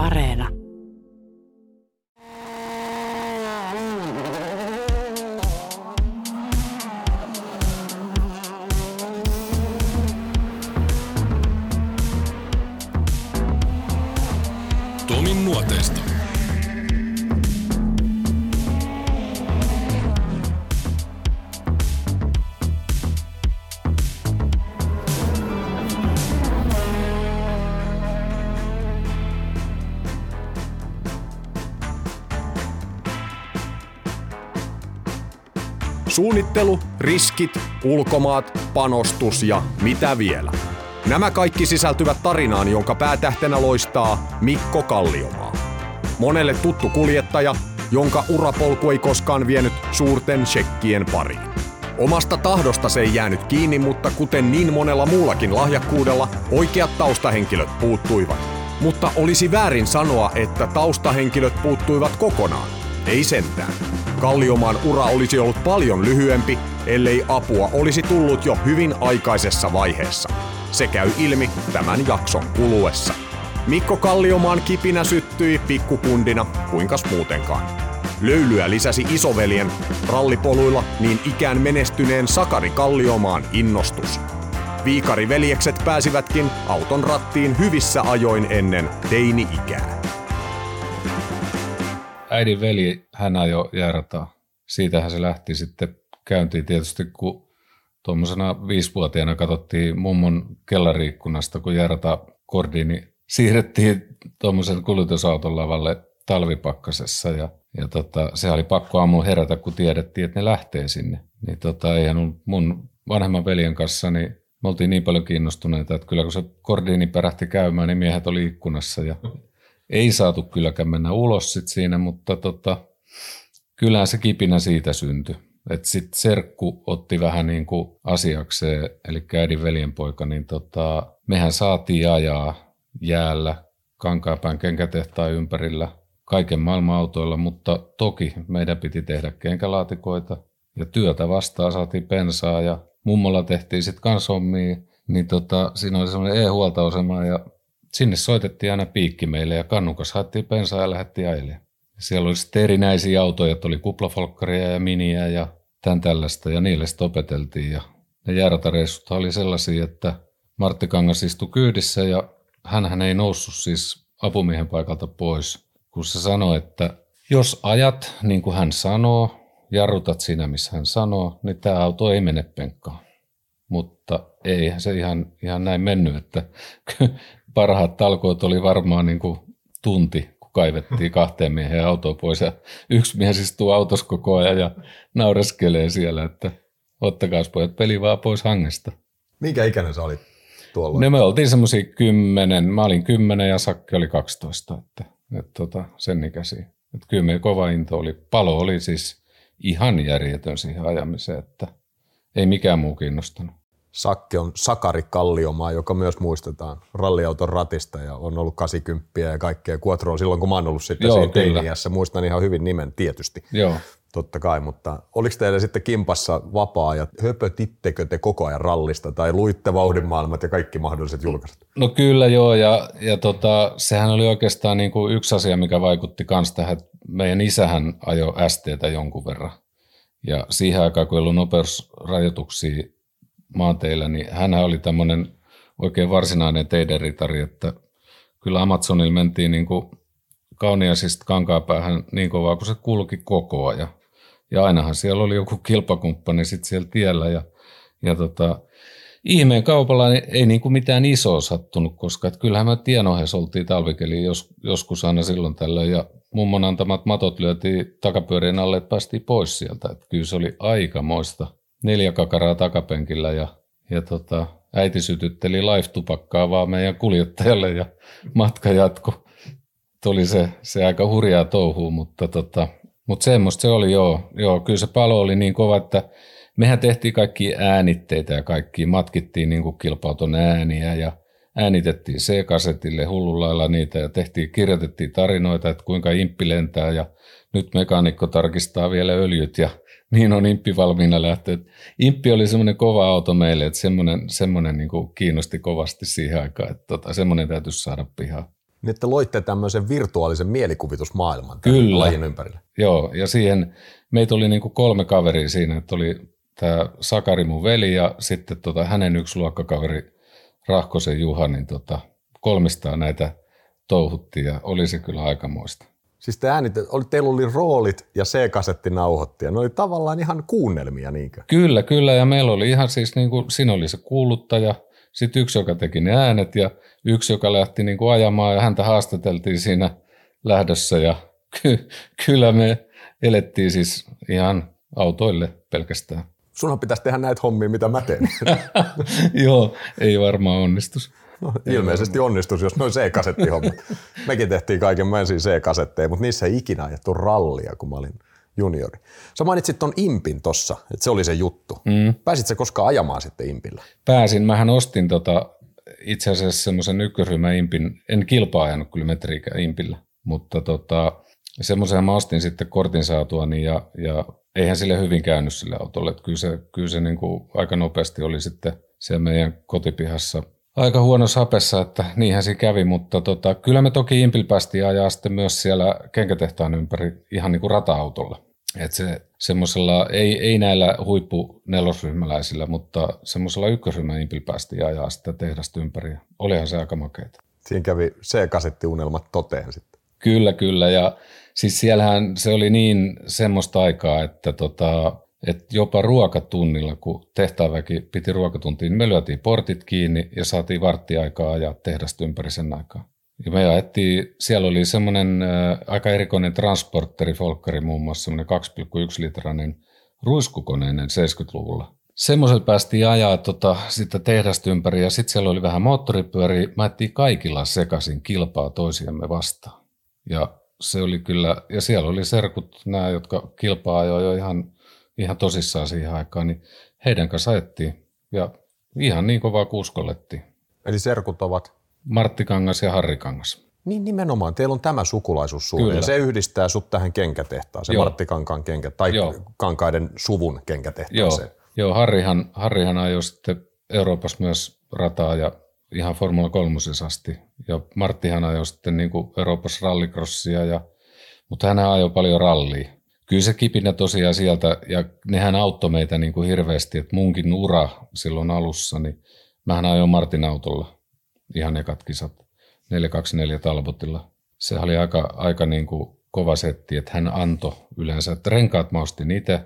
Areena. Suunnittelu, riskit, ulkomaat, panostus ja mitä vielä. Nämä kaikki sisältyvät tarinaan, jonka päätähtenä loistaa Mikko Kalliomaa. Monelle tuttu kuljettaja, jonka urapolku ei koskaan vienyt suurten shekkien pariin. Omasta tahdosta se ei jäänyt kiinni, mutta kuten niin monella muullakin lahjakkuudella, oikeat taustahenkilöt puuttuivat. Mutta olisi väärin sanoa, että taustahenkilöt puuttuivat kokonaan. Ei sentään. Kalliomaan ura olisi ollut paljon lyhyempi, ellei apua olisi tullut jo hyvin aikaisessa vaiheessa. Se käy ilmi tämän jakson kuluessa. Mikko Kalliomaan kipinä syttyi pikkukundina, kuinkas muutenkaan. Löylyä lisäsi isoveljen rallipoluilla niin ikään menestyneen Sakari Kalliomaan innostus. Viikariveljekset pääsivätkin auton rattiin hyvissä ajoin ennen teini-ikää. Äidin veli, hän ajoi järtaa. Siitähän se lähti sitten käyntiin tietysti, kun tuommoisena viisivuotiaana katsottiin mummon kellariikkunasta, kun järta kordiini siirrettiin tuommoisen kuljetusauton lavalle talvipakkasessa ja, ja tota, se oli pakko aamulla herätä, kun tiedettiin, että ne lähtee sinne. Niin tota, eihän mun vanhemman veljen kanssa, niin me oltiin niin paljon kiinnostuneita, että kyllä kun se kordiini pärähti käymään, niin miehet oli ikkunassa ja ei saatu kylläkään mennä ulos sit siinä, mutta tota, kyllähän se kipinä siitä syntyi. Et sit serkku otti vähän niin kuin asiakseen, eli äidin veljenpoika, niin tota, mehän saatiin ajaa jäällä Kankaapään kenkätehtaan ympärillä kaiken maailman autoilla, mutta toki meidän piti tehdä kenkälaatikoita ja työtä vastaan saatiin pensaa ja mummolla tehtiin sitten kans hommia, niin tota, siinä oli semmoinen e-huoltoasema ja sinne soitettiin aina piikki meille ja kannukas haettiin pensaa ja lähdettiin ajelemaan. Siellä oli sitten erinäisiä autoja, että oli kuplafolkkaria ja miniä ja tämän tällaista ja niille sitten opeteltiin. Ja ne jäärätareissut oli sellaisia, että Martti Kangas istui kyydissä ja hän ei noussut siis apumiehen paikalta pois, kun se sanoi, että jos ajat niin kuin hän sanoo, jarrutat siinä missä hän sanoo, niin tämä auto ei mene penkkaan. Mutta ei se ihan, ihan näin mennyt, että parhaat talkoot oli varmaan niin kuin tunti, kun kaivettiin kahteen miehen autoa pois ja yksi mies istuu autossa koko ajan ja naureskelee siellä, että ottakaa pojat peli vaan pois hangesta. Minkä ikäinen sä olit tuolla? Ne me oltiin semmoisia kymmenen, mä olin kymmenen ja Sakki oli 12, että, että tota, sen ikäisiä. Että kyllä meidän kova into oli. Palo oli siis ihan järjetön siihen ajamiseen, että ei mikään muu kiinnostanut. Sakki on Sakari Kalliomaa, joka myös muistetaan ralliauton ratista ja on ollut 80 ja kaikkea Quattro silloin, kun mä oon ollut sitten Joo, siinä teiniässä. Muistan ihan hyvin nimen tietysti, Joo. totta kai, mutta oliko teillä sitten kimpassa vapaa ja höpötittekö te koko ajan rallista tai luitte vauhdinmaailmat ja kaikki mahdolliset julkaisut? No kyllä joo, ja, ja tota, sehän oli oikeastaan niin kuin yksi asia, mikä vaikutti myös tähän, että meidän isähän ajoi STtä jonkun verran. Ja siihen aikaan, kun ei ollut nopeusrajoituksia maanteillä, niin hän oli tämmöinen oikein varsinainen teidän ritari, että kyllä Amazonilla mentiin niin kuin kauniaisista kankaapäähän niin kovaa, kun se kulki koko ajan. Ja ainahan siellä oli joku kilpakumppani sitten siellä tiellä ja, ja tota, ihmeen kaupalla niin ei niin kuin mitään isoa sattunut, koska et kyllähän me tienohes oltiin talvikeliin jos, joskus aina silloin tällöin ja mummon antamat matot lyötiin takapyörien alle, että päästiin pois sieltä. Et kyllä se oli aikamoista. Neljä kakaraa takapenkillä ja, ja tota, äiti sytytteli live-tupakkaa vaan meidän kuljettajalle ja matka jatkui. Tuli se, se aika hurjaa touhua, mutta tota, mutta semmoista se oli joo. joo. Kyllä se palo oli niin kova, että mehän tehtiin kaikki äänitteitä ja kaikki matkittiin niin kilpauton ääniä ja äänitettiin C-kasetille hullun lailla niitä ja tehtiin, kirjoitettiin tarinoita, että kuinka imppi lentää ja nyt mekaanikko tarkistaa vielä öljyt ja niin on imppi valmiina lähteä. Imppi oli semmoinen kova auto meille, että semmoinen, semmoinen niin kuin kiinnosti kovasti siihen aikaan, että tota, semmoinen täytyisi saada pihaan. Niin että loitte tämmöisen virtuaalisen mielikuvitusmaailman Kyllä. lajin ympärille. Joo, ja siihen meitä oli niin kuin kolme kaveria siinä, että oli tämä Sakari mun veli ja sitten tota, hänen yksi luokkakaveri Rahkosen Juha, niin tota, kolmistaan näitä touhuttiin ja oli se kyllä aikamoista. Siis te äänit, oli, teillä oli roolit ja C-kasettinauhoittaja. Ne oli tavallaan ihan kuunnelmia, niinkö? Kyllä, kyllä, ja meillä oli ihan siis, niin kuin, siinä oli se kuuluttaja, sitten yksi, joka teki ne äänet ja yksi, joka lähti niin kuin ajamaan ja häntä haastateltiin siinä lähdössä ja ky- kyllä me elettiin siis ihan autoille pelkästään. Sunhan pitäisi tehdä näitä hommia, mitä mä teen. Joo, ei varmaan onnistus. No, ilmeisesti onnistus, jos noin C-kasettihommat. Mekin tehtiin kaiken ensin C-kasetteja, mutta niissä ei ikinä ajettu rallia, kun mä olin juniori. Sä mainitsit ton Impin tossa, että se oli se juttu. Mm. Pääsit sä koskaan ajamaan sitten Impillä? Pääsin. Mähän ostin tota, itse asiassa semmoisen ykkösryhmän Impin. En kilpaa ajanut kyllä metriikään Impillä, mutta tota, semmoisen mä ostin sitten kortin saatua niin ja, ja eihän sille hyvin käynyt sille autolle. Että kyllä se, kyllä se niin kuin aika nopeasti oli sitten siellä meidän kotipihassa aika huono sapessa, että niinhän se kävi, mutta tota, kyllä me toki Impil päästiin ajaa sitten myös siellä kenkätehtaan ympäri ihan niin kuin rata-autolla. Et se semmoisella, ei, ei näillä huippu nelosryhmäläisillä, mutta semmoisella ykkösryhmän Impil päästiin ajaa sitä tehdasta ympäri. Olihan se aika makeita. Siinä kävi C-kasettiunelmat toteen sitten. Kyllä, kyllä. Ja siis siellähän se oli niin semmoista aikaa, että tota, että jopa ruokatunnilla, kun tehtäväki piti ruokatuntiin, niin me lyötiin portit kiinni ja saatiin varttiaikaa ja tehdasta ympäri sen aikaa. Ja me ajettiin, siellä oli semmoinen äh, aika erikoinen transporteri, Folkkari muun muassa, semmoinen 2,1 litrainen ruiskukoneinen 70-luvulla. Semmoisella päästiin ajaa tota, sitä tehdasta ympäri ja sitten siellä oli vähän moottoripyöriä. Mä kaikilla sekaisin kilpaa toisiamme vastaan. Ja se oli kyllä, ja siellä oli serkut, nämä, jotka kilpaa ajoi jo ihan ihan tosissaan siihen aikaan, niin heidän kanssa ajettiin ja ihan niin kovaa kuskollettiin. Eli serkut ovat? Martti Kangas ja Harri Kangas. Niin nimenomaan, teillä on tämä sukulaisuus suuri ja se yhdistää sut tähän kenkätehtaan, se Joo. Martti Kankaan kenkä, tai Joo. Kankaiden suvun kenkätehtaaseen. Joo, Joo Harrihan, Harrihan ajoi sitten Euroopassa myös rataa ja ihan Formula 3 asti. Ja Marttihan ajoi sitten niin kuin Euroopassa rallycrossia, ja, mutta hän ajoi paljon rallia kyllä se kipinä tosiaan sieltä, ja nehän auttoi meitä niin kuin hirveästi, että munkin ura silloin alussa, niin mähän ajoin Martin autolla ihan ekat kisat 424 Talbotilla. Se oli aika, aika niin kuin kova setti, että hän antoi yleensä, että renkaat mä ostin itse,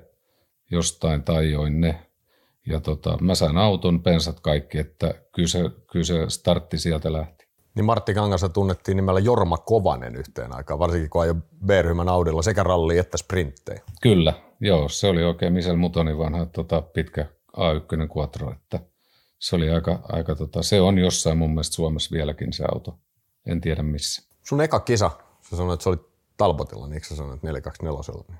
jostain tajoin ne, ja tota, mä sain auton, pensat kaikki, että kyllä se, kyllä se startti sieltä lähti. Niin Martti Kangassa tunnettiin nimellä Jorma Kovanen yhteen aikaan, varsinkin kun ajoi B-ryhmän Audilla sekä ralli että sprinttejä. Kyllä, joo, se oli oikein Michel Mutonin vanha tota, pitkä A1 Quattro, että se oli aika, aika tota, se on jossain mun mielestä Suomessa vieläkin se auto, en tiedä missä. Sun eka kisa, sä sanoit, että se oli Talbotilla, niin eikö sä sanoit 424?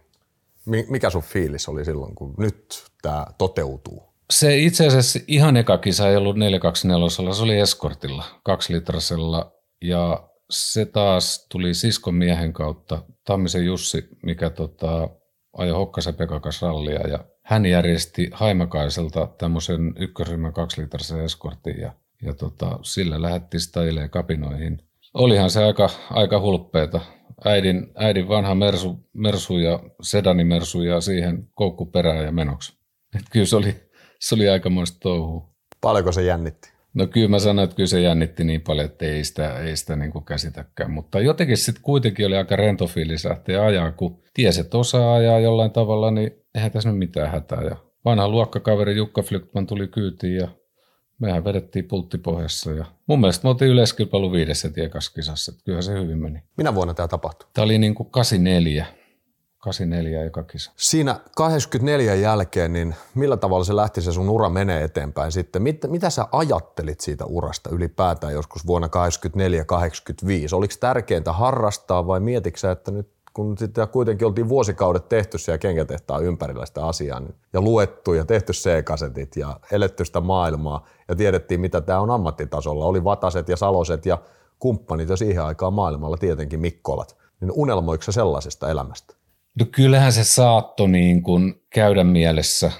Mikä sun fiilis oli silloin, kun nyt tämä toteutuu? Se itse asiassa ihan eka kisa ei ollut 424, se oli Eskortilla, kaksilitrasella ja se taas tuli siskon miehen kautta, Tammisen Jussi, mikä tota, ajoi Hokkasen Pekka rallia ja hän järjesti Haimakaiselta tämmöisen ykkösryhmän kaksilitrasen eskortin ja, ja tota, sillä lähdettiin stajileen kapinoihin. Olihan se aika, aika hulppeeta. Äidin, äidin vanha mersu, mersu ja sedanimersu ja siihen koukku perään ja menoksi. Et kyllä se oli, se oli aikamoista touhua. Paljonko se jännitti? No kyllä mä sanoin, että kyllä se jännitti niin paljon, että ei sitä, ei sitä niin kuin käsitäkään. Mutta jotenkin sitten kuitenkin oli aika rento fiilis lähteä ajaa, kun tiesi, että osaa ajaa jollain tavalla, niin eihän tässä nyt mitään hätää. Ja vanha luokkakaveri Jukka Flykman tuli kyytiin ja mehän vedettiin pulttipohjassa. Ja mun mielestä me oltiin yleiskilpailu viidessä tiekaskisassa, että kyllähän se hyvin meni. Minä vuonna tämä tapahtui? Tämä oli niin kuin 84. 84 eka kisa. Siinä 84 jälkeen, niin millä tavalla se lähti se sun ura menee eteenpäin sitten? Mit, mitä sä ajattelit siitä urasta ylipäätään joskus vuonna 84-85? Oliko tärkeintä harrastaa vai mietitkö että nyt kun sitten kuitenkin oltiin vuosikaudet tehty siellä kenkätehtaan ympärillä sitä asiaa niin, ja luettu ja tehty C-kasetit ja eletty sitä maailmaa ja tiedettiin, mitä tämä on ammattitasolla. Oli Vataset ja Saloset ja kumppanit jo siihen aikaan maailmalla tietenkin Mikkolat. Niin unelmoiko sellaisesta elämästä? No kyllähän se saattoi niin kuin käydä mielessä,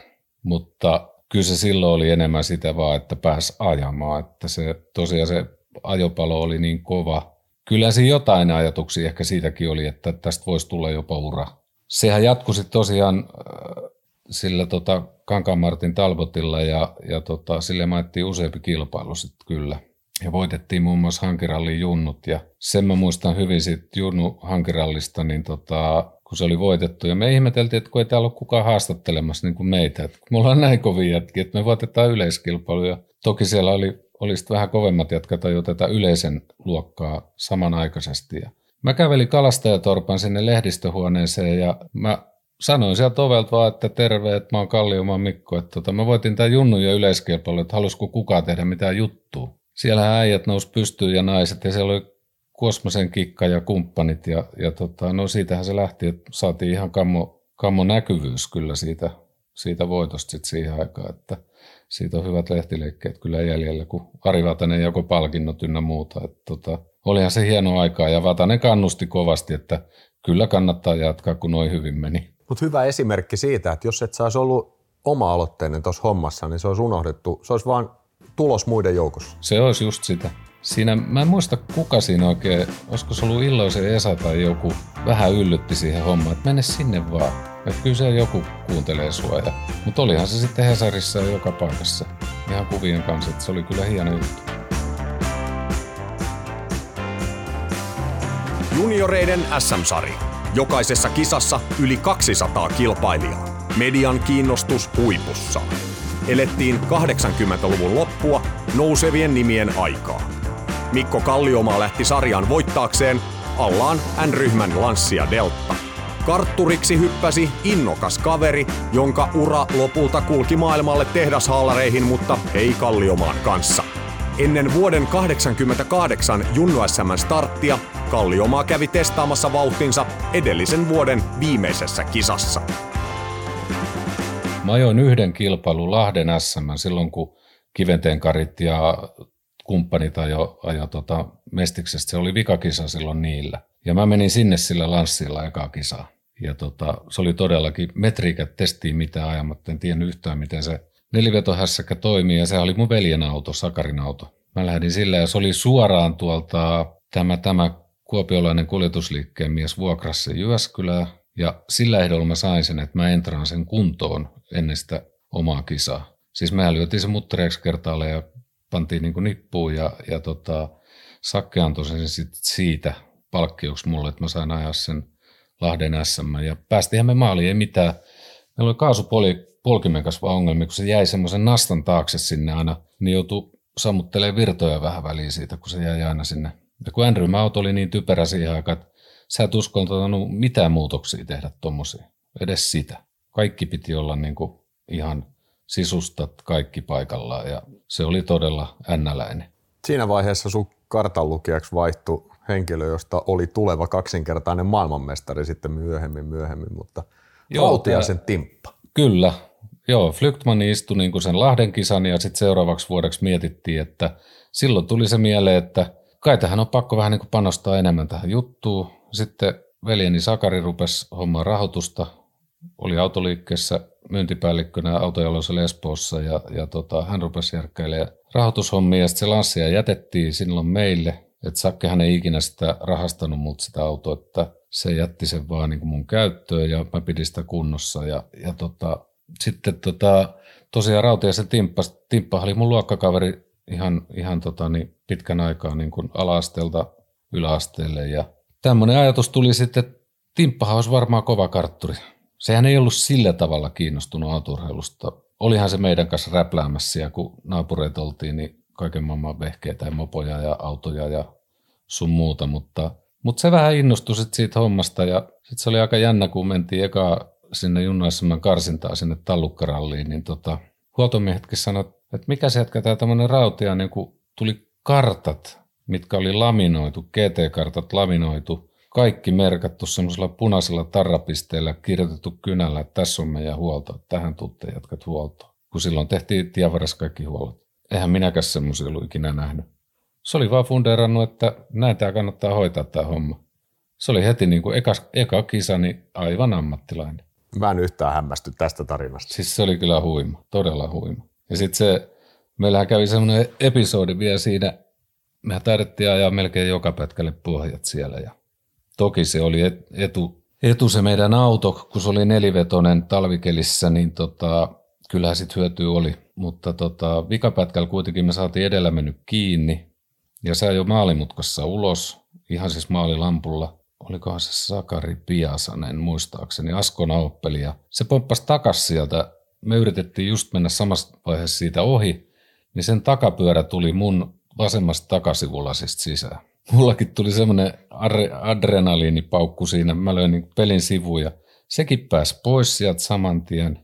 mutta kyllä se silloin oli enemmän sitä vaan, että pääsi ajamaan. Että se, tosiaan se ajopalo oli niin kova kyllä siinä jotain ajatuksia ehkä siitäkin oli, että tästä voisi tulla jopa ura. Sehän jatkui sitten tosiaan äh, sillä tota Kankaanmartin Talbotilla ja, ja tota, sille maettiin useampi kilpailu sitten kyllä. Ja voitettiin muun muassa hankirallin junnut ja sen mä muistan hyvin siitä junnu hankirallista, niin tota, kun se oli voitettu. Ja me ihmeteltiin, että kun ei täällä ole kukaan haastattelemassa niin kuin meitä. Että me ollaan näin kovin jätkiä, että me voitetaan yleiskilpailuja. Toki siellä oli, oli vähän kovemmat jätkät tai tätä yleisen luokkaa samanaikaisesti. Ja mä kävelin kalastajatorpan sinne lehdistöhuoneeseen ja mä sanoin sieltä ovelta vaan, että terve, että mä oon Kalliomaan Mikko. Että tota, mä voitin tämän Junnun ja yleiskilpailu, että halusiko kukaan tehdä mitään juttua. Siellä äijät nousi pystyyn ja naiset ja siellä oli Kuosmosen kikka ja kumppanit ja, ja tota, no siitähän se lähti, että saatiin ihan kammo, kammo näkyvyys kyllä siitä, siitä voitosta sit siihen aikaan, että siitä on hyvät lehtileikkeet kyllä jäljellä, kun Ari Vatanen jako palkinnot ynnä muuta. Että tota, olihan se hieno aikaa ja Vatanen kannusti kovasti, että kyllä kannattaa jatkaa, kun noin hyvin meni. Mutta hyvä esimerkki siitä, että jos et saisi ollut oma-aloitteinen tuossa hommassa, niin se olisi unohdettu. Se olisi vaan tulos muiden joukossa. Se olisi just sitä. Siinä, mä en muista kuka siinä oikein, olisiko se ollut Illoisen Esa tai joku, vähän yllytti siihen hommaan, että mene sinne vaan. Että kyllä se joku kuuntelee sua. Ja, mutta olihan se sitten Hesarissa ja joka paikassa. Ihan kuvien kanssa, että se oli kyllä hieno juttu. Junioreiden SM-sarja. Jokaisessa kisassa yli 200 kilpailijaa. Median kiinnostus huipussaan. Elettiin 80-luvun loppua nousevien nimien aikaa. Mikko Kalliomaa lähti sarjan voittaakseen allaan N-ryhmän Lanssia Delta. Kartturiksi hyppäsi innokas kaveri, jonka ura lopulta kulki maailmalle tehdashaalareihin, mutta ei Kalliomaan kanssa. Ennen vuoden 1988 Junnu starttia Kalliomaa kävi testaamassa vauhtinsa edellisen vuoden viimeisessä kisassa. Mä ajoin yhden kilpailun Lahden SM silloin, kun Kiventeen karit ja kumppanit ajo, ajo tota Mestiksestä. Se oli vikakisa silloin niillä. Ja mä menin sinne sillä lanssilla ekaa kisaa. Ja tota, se oli todellakin, metriikät testiin mitä ajamatta, en tiennyt yhtään miten se nelivetohässäkkä toimii. Ja se oli mun veljen auto, Sakarin auto. Mä lähdin sillä ja se oli suoraan tuolta tämä, tämä kuopiolainen kuljetusliikkeen mies vuokrassa Jyväskylää. Ja sillä ehdolla mä sain sen, että mä entraan sen kuntoon ennen sitä omaa kisaa. Siis mä lyötiin se muttereeksi kertaalle ja pantiin niin kuin nippuun ja, ja tota, Sakke antoi sen sit siitä palkkioksi mulle, että mä sain ajaa sen Lahden SM. Ja päästiinhän me maaliin, ei mitään. Meillä oli kaasupolkimen kanssa ongelmia, kun se jäi semmoisen nastan taakse sinne aina, niin joutui sammuttelemaan virtoja vähän väliin siitä, kun se jäi aina sinne. Ja kun Andrew auto oli niin typerä siihen aikaan, että sä et uskaltanut mitään muutoksia tehdä tuommoisia, edes sitä. Kaikki piti olla niin kuin ihan sisustat kaikki paikallaan ja se oli todella ännäläinen. Siinä vaiheessa sun kartanlukijaksi vaihtui henkilö, josta oli tuleva kaksinkertainen maailmanmestari sitten myöhemmin, myöhemmin mutta Rautiaisen Timppa. Kyllä, joo. Flygtman istui niin kuin sen Lahden kisan ja sitten seuraavaksi vuodeksi mietittiin, että silloin tuli se mieleen, että kai tähän on pakko vähän niin kuin panostaa enemmän tähän juttuun. Sitten veljeni Sakari rupesi hommaa rahoitusta, oli autoliikkeessä myyntipäällikkönä autojalossa Lespoossa ja, ja tota, hän rupesi järkkäilemään rahoitushommia ja sitten se lanssia jätettiin silloin meille, että Sakkehan ei ikinä sitä rahastanut mut sitä autoa, että se jätti sen vaan niin mun käyttöön ja mä pidin sitä kunnossa ja, ja tota, sitten tota, tosiaan Rautiaisen Timppa, Timppa oli mun luokkakaveri ihan, ihan tota, niin pitkän aikaa niin kuin ala-asteelta yläasteelle ja tämmöinen ajatus tuli sitten, että Timppahan olisi varmaan kova kartturi sehän ei ollut sillä tavalla kiinnostunut auturheilusta. Olihan se meidän kanssa räpläämässä ja kun naapureita oltiin, niin kaiken maailman vehkeitä ja mopoja ja autoja ja sun muuta, mutta, mutta se vähän innostui sit siitä hommasta ja sitten se oli aika jännä, kun mentiin eka sinne junnaisemman karsintaan sinne tallukkaralliin, niin tota, huoltomiehetkin sanoivat, että mikä se jätkä tämä tämmöinen rautia, niin kun tuli kartat, mitkä oli laminoitu, GT-kartat laminoitu, kaikki merkattu semmoisella punaisella tarrapisteellä, kirjoitettu kynällä, että tässä on meidän huolto, että tähän tuutte jatkat huoltoa. Kun silloin tehtiin tievaras kaikki huollot. Eihän minäkään semmoisia ollut ikinä nähnyt. Se oli vaan fundeerannut, että näin tämä kannattaa hoitaa tämä homma. Se oli heti niin kuin eka, eka kisa, niin aivan ammattilainen. Mä en yhtään hämmästy tästä tarinasta. Siis se oli kyllä huima, todella huima. Ja sitten se, meillähän kävi semmoinen episodi vielä siinä me taidettiin ajaa melkein joka pätkälle pohjat siellä ja toki se oli etu, etu se meidän auto, kun se oli nelivetonen talvikelissä, niin tota, kyllähän sit hyötyä oli. Mutta tota, vikapätkällä kuitenkin me saatiin edellä mennyt kiinni ja se jo maalimutkassa ulos, ihan siis maalilampulla. Olikohan se Sakari Piasanen muistaakseni, Asko Nauppeli. Ja se pomppasi takas sieltä. Me yritettiin just mennä samassa vaiheessa siitä ohi, niin sen takapyörä tuli mun vasemmasta takasivulasista sisään. Mullakin tuli semmoinen adrenaliinipaukku siinä. Mä löin niin pelin sivuun ja sekin pääsi pois sieltä saman tien.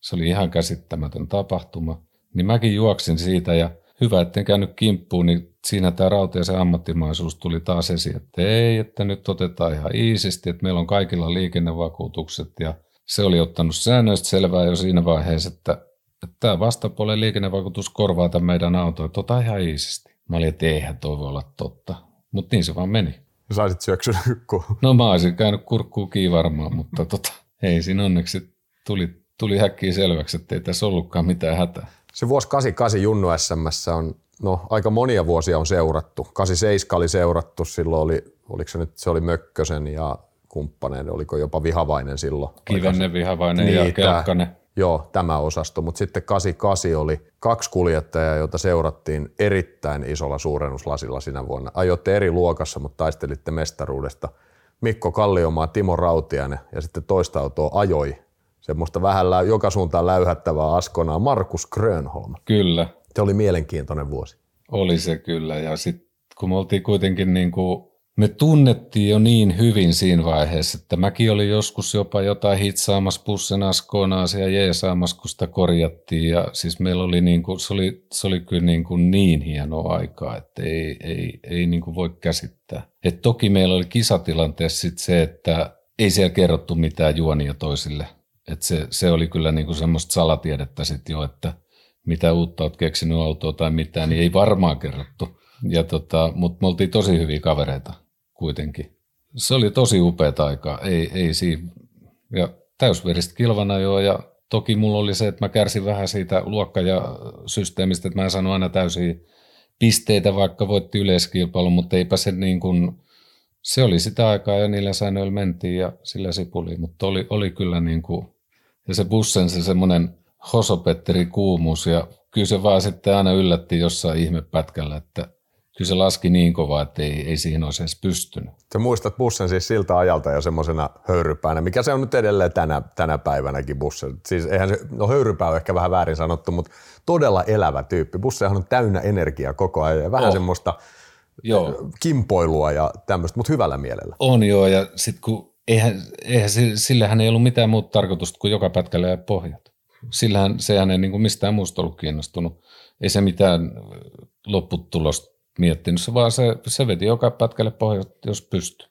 Se oli ihan käsittämätön tapahtuma. Niin mäkin juoksin siitä ja hyvä, etten käynyt kimppuun, niin siinä tämä rautiaisen ammattimaisuus tuli taas esiin, että ei, että nyt otetaan ihan iisisti, että meillä on kaikilla liikennevakuutukset ja se oli ottanut säännöistä selvää jo siinä vaiheessa, että, että tämä vastapuolen liikennevakuutus korvaa tämän meidän auton, että ota ihan iisisti. Mä olin, että eihän toi voi olla totta, mutta niin se vaan meni. Saisit syöksyä No mä olisin käynyt kurkkuun kiinni varmaan, mutta tota, ei siinä onneksi tuli, tuli häkkiä selväksi, että ei tässä ollutkaan mitään hätää. Se vuosi 88 Junnu SMS on, no aika monia vuosia on seurattu. 87 oli seurattu, silloin oli, oliko se nyt, se oli Mökkösen ja kumppaneiden, oliko jopa Vihavainen silloin. Kivenne, Vihavainen niin, ja Kelkkanen. Joo, tämä osasto, mutta sitten 88 oli kaksi kuljettajaa, joita seurattiin erittäin isolla suurennuslasilla sinä vuonna. Ajoitte eri luokassa, mutta taistelitte mestaruudesta. Mikko Kalliomaa, Timo Rautiainen ja sitten toista autoa ajoi semmoista vähän lä- joka suuntaan läyhättävää askonaa, Markus Grönholm. Kyllä. Se oli mielenkiintoinen vuosi. Oli se kyllä ja sitten kun me oltiin kuitenkin niin kuin, me tunnettiin jo niin hyvin siinä vaiheessa, että mäkin olin joskus jopa jotain hitsaamassa bussen askonaa ja jeesaamassa, kun sitä korjattiin ja siis meillä oli niin kuin, se oli, se oli kyllä niin, kuin niin hienoa aikaa, että ei, ei, ei niin kuin voi käsittää. Et toki meillä oli kisatilanteessa sit se, että ei siellä kerrottu mitään juonia toisille et se, se, oli kyllä niinku semmoista salatiedettä sitten jo, että mitä uutta olet keksinyt autoa tai mitään, niin ei varmaan kerrottu. Ja tota, Mutta me oltiin tosi hyviä kavereita kuitenkin. Se oli tosi upeata aikaa, ei, ei siinä. Ja täysveristä kilvana jo ja toki mulla oli se, että mä kärsin vähän siitä luokka- ja systeemistä, että mä en saanut aina täysiä pisteitä, vaikka voitti yleiskilpailun, mutta eipä se niin kuin, se oli sitä aikaa ja niillä säännöillä mentiin ja sillä sipuli, mutta oli, oli kyllä niin kuin ja se bussen se semmoinen hosopetteri kuumuus ja kyllä se vaan sitten aina yllätti jossain ihmepätkällä, että kyllä se laski niin kovaa, että ei, ei siihen olisi edes pystynyt. Sä muistat bussen siis siltä ajalta ja semmoisena höyrypäänä, mikä se on nyt edelleen tänä, tänä päivänäkin bussen. Siis eihän se, no höyrypää on ehkä vähän väärin sanottu, mutta todella elävä tyyppi. Bussehan on täynnä energiaa koko ajan ja vähän oh. semmoista joo. kimpoilua ja tämmöistä, mutta hyvällä mielellä. On joo ja sitten kun eihän, eihän sillähän ei ollut mitään muuta tarkoitusta kuin joka pätkällä ja pohjat. Sillähän sehän ei niin kuin mistään muusta ollut kiinnostunut. Ei se mitään lopputulosta miettinyt, se vaan se, se veti joka pätkälle pohjat, jos pystyi.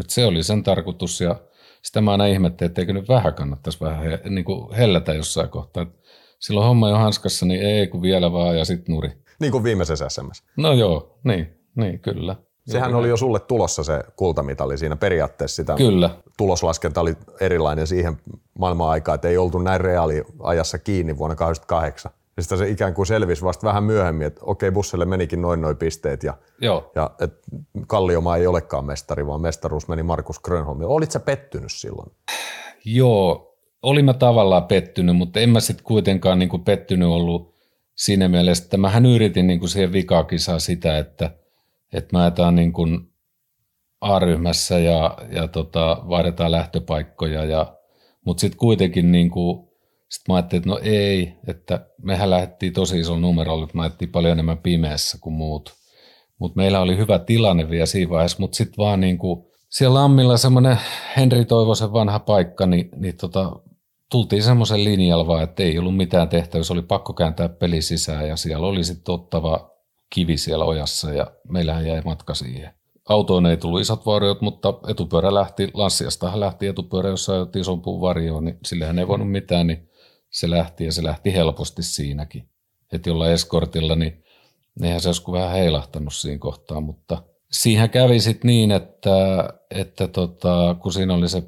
Et se oli sen tarkoitus ja sitä mä aina ihmettelin, että eikö nyt vähän kannattaisi vähän he, niin kuin hellätä jossain kohtaa. Et silloin homma jo hanskassa, niin ei kun vielä vaan ja sitten nuri. Niin kuin viimeisessä SMS. No joo, niin, niin kyllä. Sehän Joo, oli jo sulle tulossa se kultamitali siinä periaatteessa. Sitä Kyllä. Tuloslaskenta oli erilainen siihen maailman aikaan, että ei oltu näin reaaliajassa kiinni vuonna 2008. Ja sitten se ikään kuin selvisi vasta vähän myöhemmin, että okei, bussille menikin noin noin pisteet ja, Joo. ja et Kalliomaa ei olekaan mestari, vaan mestaruus meni Markus Grönholmille. Olit sä pettynyt silloin? Joo, olin mä tavallaan pettynyt, mutta en mä sitten kuitenkaan niin kuin pettynyt ollut siinä mielessä, että mähän yritin niin kuin siihen vikaakisaa sitä, että – että me ajetaan niin kuin A-ryhmässä ja, ja tota, vaihdetaan lähtöpaikkoja, ja, mutta sitten kuitenkin niin kuin, sit mä ajattelin, että no ei, että mehän lähdettiin tosi isolla numerolla, että me ajettiin paljon enemmän pimeässä kuin muut. Mutta meillä oli hyvä tilanne vielä siinä vaiheessa, mutta sitten vaan niin kuin, siellä Lammilla semmoinen Henri Toivosen vanha paikka, niin, niin tota, tultiin semmoisen linjalla vaan, että ei ollut mitään tehtävissä, oli pakko kääntää peli sisään ja siellä oli sitten ottava kivi siellä ojassa ja meillähän jäi matka siihen. Autoon ei tullut isot vauriot, mutta etupyörä lähti, Lanssiastahan lähti etupyörä, jossa ajoitti ison puun varjoon, niin sillehän ei voinut mitään, niin se lähti ja se lähti helposti siinäkin. Että jolla eskortilla, niin eihän se joskus vähän heilahtanut siinä kohtaa, mutta siihen kävi sitten niin, että, että tota, kun siinä oli se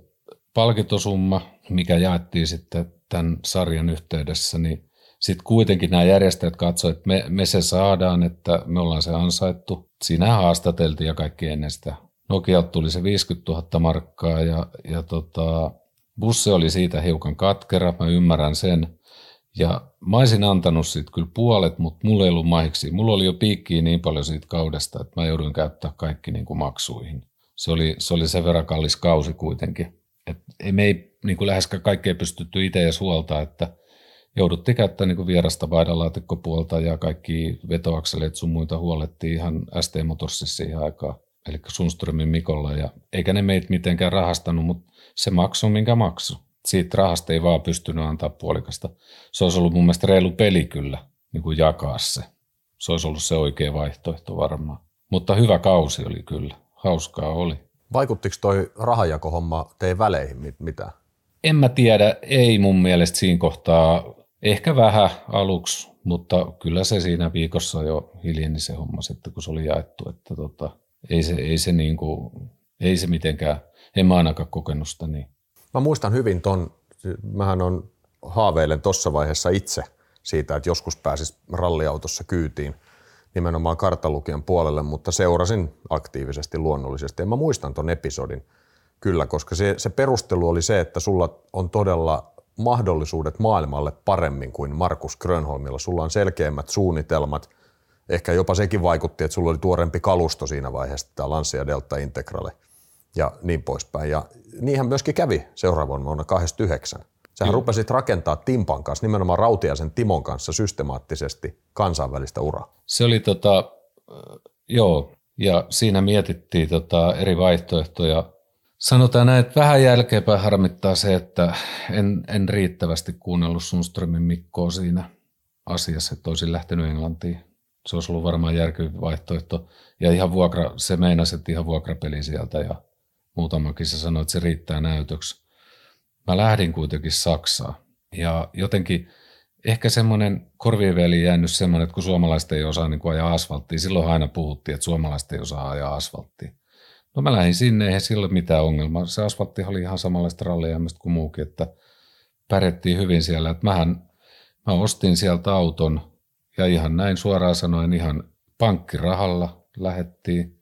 palkintosumma, mikä jaettiin sitten tämän sarjan yhteydessä, niin sitten kuitenkin nämä järjestäjät katsoivat, että me, me se saadaan, että me ollaan se ansaittu. Siinä haastateltiin ja kaikki ennen sitä. Nokia tuli se 50 000 markkaa ja, ja tota, bussi oli siitä hiukan katkera, mä ymmärrän sen. Ja mä olisin antanut siitä kyllä puolet, mutta mulla ei ollut mahiksi. Mulla oli jo piikkiä niin paljon siitä kaudesta, että mä jouduin käyttää kaikki niin kuin maksuihin. Se oli, se oli sen verran kallis kausi kuitenkin. Et ei, me ei niin kuin läheskään kaikkea pystytty itse edes huolta, että jouduttiin käyttämään niin kuin vierasta vaidalaatikkopuolta ja kaikki vetoakseleet sun muita huolettiin ihan ST Motorsissa siihen aikaan, eli Sunströmin Mikolla. Ja eikä ne meitä mitenkään rahastanut, mutta se maksu, minkä maksu. Siitä rahasta ei vaan pystynyt antaa puolikasta. Se olisi ollut mun mielestä reilu peli kyllä, niin kuin jakaa se. Se olisi ollut se oikea vaihtoehto varmaan. Mutta hyvä kausi oli kyllä. Hauskaa oli. Vaikuttiko toi rahajakohomma teidän väleihin mitään? En mä tiedä, ei mun mielestä siinä kohtaa, ehkä vähän aluksi, mutta kyllä se siinä viikossa jo hiljeni se homma sitten, kun se oli jaettu, että tota, ei se, ei se, niinku, ei se mitenkään, en mä ainakaan kokenut sitä niin. Mä muistan hyvin ton, mähän on haaveilen tuossa vaiheessa itse siitä, että joskus pääsis ralliautossa kyytiin – nimenomaan karttalukijan puolelle, mutta seurasin aktiivisesti luonnollisesti. Ja mä muistan ton episodin kyllä, koska se, se perustelu oli se, että sulla on todella mahdollisuudet maailmalle paremmin kuin Markus Grönholmilla. Sulla on selkeämmät suunnitelmat. Ehkä jopa sekin vaikutti, että sulla oli tuorempi kalusto siinä vaiheessa, tämä Lancia Delta Integrale ja niin poispäin. Ja niinhän myöskin kävi seuraavana vuonna 29. Sähän Kyllä. rupesit rakentaa Timpan kanssa, nimenomaan Rautiaisen Timon kanssa systemaattisesti kansainvälistä uraa. Se oli tota, joo, ja siinä mietittiin tota eri vaihtoehtoja. Sanotaan näin, että vähän jälkeenpäin harmittaa se, että en, en riittävästi kuunnellut Sunströmin Mikkoa siinä asiassa, että olisin lähtenyt Englantiin. Se olisi ollut varmaan järkevä vaihtoehto. Ja ihan vuokra, se meinasi, että ihan vuokrapeli sieltä ja muutamakin se sanoi, että se riittää näytöksi mä lähdin kuitenkin Saksaan. Ja jotenkin ehkä semmoinen korvien väliin jäänyt semmoinen, että kun suomalaiset ei osaa niin kuin ajaa asfalttia, silloin aina puhuttiin, että suomalaiset ei osaa ajaa asfalttia. No mä lähdin sinne, eihän sillä mitään ongelmaa. Se asfaltti oli ihan samanlaista rallia kuin muukin, että pärjättiin hyvin siellä. Että mähän, mä ostin sieltä auton ja ihan näin suoraan sanoen ihan pankkirahalla lähettiin.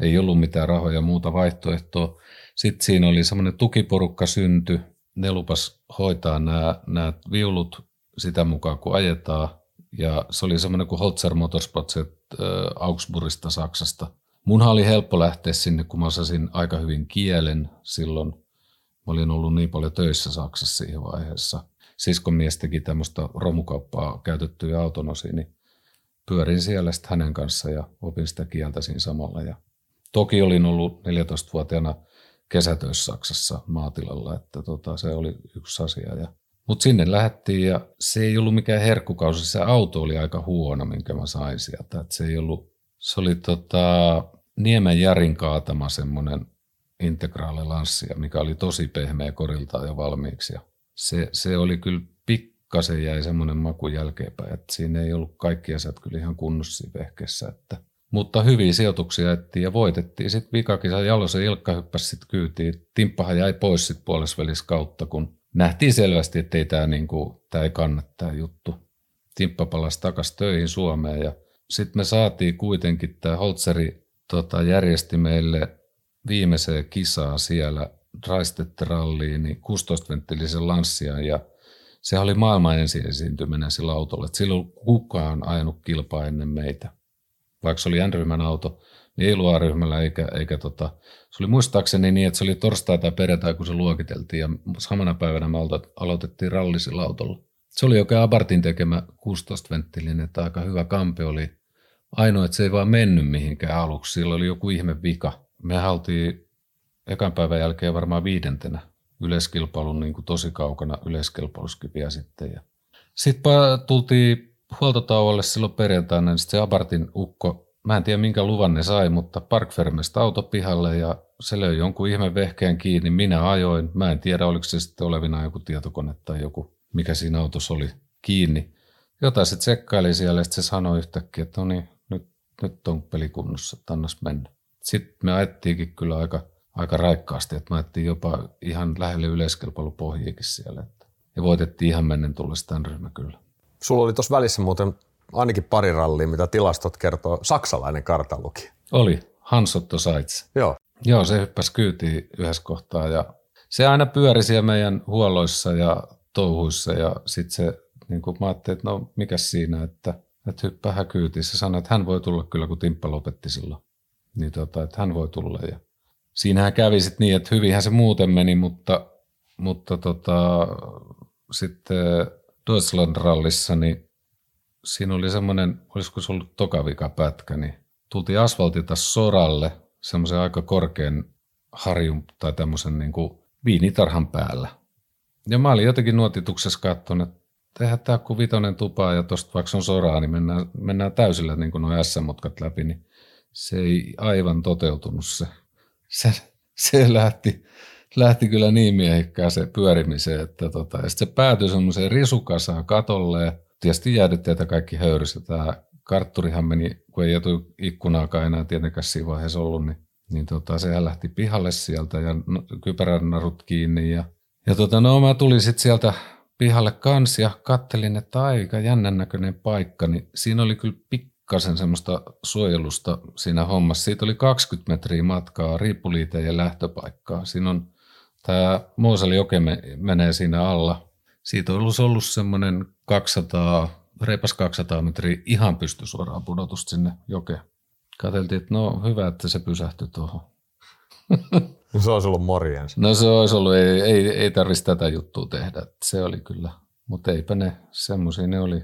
Ei ollut mitään rahoja muuta vaihtoehtoa. Sitten siinä oli semmoinen tukiporukka synty, ne lupas hoitaa nämä, nämä viulut sitä mukaan, kun ajetaan. Ja se oli semmoinen kuin Holzer Motorsport äh, Augsburgista Saksasta. Munhan oli helppo lähteä sinne, kun mä osasin aika hyvin kielen silloin. Mä olin ollut niin paljon töissä Saksassa siihen vaiheessa. Siskon mies teki tämmöistä romukauppaa käytettyjä autonosia, niin pyörin siellä hänen kanssa ja opin sitä kieltä siinä samalla. Ja toki olin ollut 14-vuotiaana kesätöissä Saksassa maatilalla, että tota, se oli yksi asia. Ja, mutta sinne lähdettiin ja se ei ollut mikään herkkukausi, se auto oli aika huono, minkä mä sain sieltä. Et se ei ollut, se oli tota, Niemen Jarin kaatama semmoinen integraali lanssia, mikä oli tosi pehmeä koriltaan jo valmiiksi. Ja se, se oli kyllä pikkasen jäi semmoinen maku jälkeenpäin, että siinä ei ollut kaikki asiat kyllä ihan kunnossa siinä vehkeessä, että mutta hyviä sijoituksia ettiin ja voitettiin. Sitten vikakisa Jalosen Ilkka hyppäsi sitten kyytiin. Timppahan jäi pois sitten puolesvälis kautta, kun nähtiin selvästi, että ei tämä niinku, tää ei kannata tämä juttu. Timppa palasi takaisin töihin Suomeen ja sitten me saatiin kuitenkin, tämä Holzeri tota, järjesti meille viimeiseen kisaa siellä Raistette-ralliin, niin 16-venttilisen lanssia ja se oli maailman ensi esiintyminen sillä autolla. Et silloin kukaan ajanut kilpaa ennen meitä vaikka se oli N-ryhmän auto, niin ei ollut A-ryhmällä eikä, eikä tota, se oli muistaakseni niin, että se oli torstai tai perjantai, kun se luokiteltiin ja samana päivänä me aloitettiin rallisilla autolla. Se oli oikein Abartin tekemä 16-venttilinen, että aika hyvä kampe oli. Ainoa, että se ei vaan mennyt mihinkään aluksi, sillä oli joku ihme vika. Me haltiin ekan päivän jälkeen varmaan viidentenä yleiskilpailun niin kuin tosi kaukana yleiskilpailuskin vielä sitten. Ja sitten tultiin huoltotauolle silloin perjantaina, niin se Abartin ukko, mä en tiedä minkä luvan ne sai, mutta Parkfermesta auto pihalle ja se löi jonkun ihme vehkeen kiinni, minä ajoin. Mä en tiedä, oliko se sitten olevina joku tietokone tai joku, mikä siinä autossa oli kiinni. Jotain se tsekkaili siellä ja se sanoi yhtäkkiä, että no niin, nyt, nyt on pelikunnossa, että annas mennä. Sitten me ajettiinkin kyllä aika, aika raikkaasti, että me ajettiin jopa ihan lähelle yleiskilpailupohjiakin siellä. Että, ja voitettiin ihan mennen tulla ryhmä kyllä. Sulla oli tuossa välissä muuten ainakin pari rallia, mitä tilastot kertoo. Saksalainen kartaluki. Oli, Hansotto Saits. Joo. Joo, se hyppäsi kyytiin yhdessä kohtaa ja se aina pyöri siellä meidän huolloissa ja touhuissa ja sitten se, niin kuin mä ajattelin, että no mikä siinä, että, että hyppää kyytiin. Se sanoi, että hän voi tulla kyllä, kun Timppa lopetti silloin. Niin tota, että hän voi tulla ja siinähän kävi sitten niin, että hyvinhän se muuten meni, mutta, mutta tota, sitten Deutschland rallissa, niin siinä oli semmoinen, olisiko se ollut tokavika pätkä, niin tultiin asfaltilta soralle semmoisen aika korkean harjun tai tämmöisen niin kuin viinitarhan päällä. Ja mä olin jotenkin nuotituksessa katsonut, että tehdään tämä kuin vitonen tupaa ja tuosta vaikka on soraa, niin mennään, mennään täysillä niin kuin nuo S-mutkat läpi, niin se ei aivan toteutunut se. Se, se lähti, lähti kyllä niin miehikkään se pyörimiseen, että tota, ja se päätyi semmoiseen risukasaan katolle. Tietysti jäädytteitä kaikki höyryssä. Tämä kartturihan meni, kun ei jätu ikkunaakaan enää tietenkään siinä vaiheessa ollut, niin, niin tota, sehän lähti pihalle sieltä ja kypärän narut kiinni. Ja, ja tota, no mä tulin sitten sieltä pihalle kans ja kattelin, että aika jännän näköinen paikka, niin siinä oli kyllä pikkasen semmoista suojelusta siinä hommassa. Siitä oli 20 metriä matkaa riippuliiteen ja lähtöpaikkaa. Siinä on tämä Mooseli-joke menee siinä alla. Siitä on ollut, semmoinen 200, reipas 200 metriä ihan pystysuoraan pudotusta sinne jokeen. Kateltiin, että no hyvä, että se pysähtyi tuohon. se olisi ollut morjens. No se olisi ollut, ei, ei, ei tarvitsisi tätä juttua tehdä. Se oli kyllä, mutta eipä ne, semmoisia ne oli.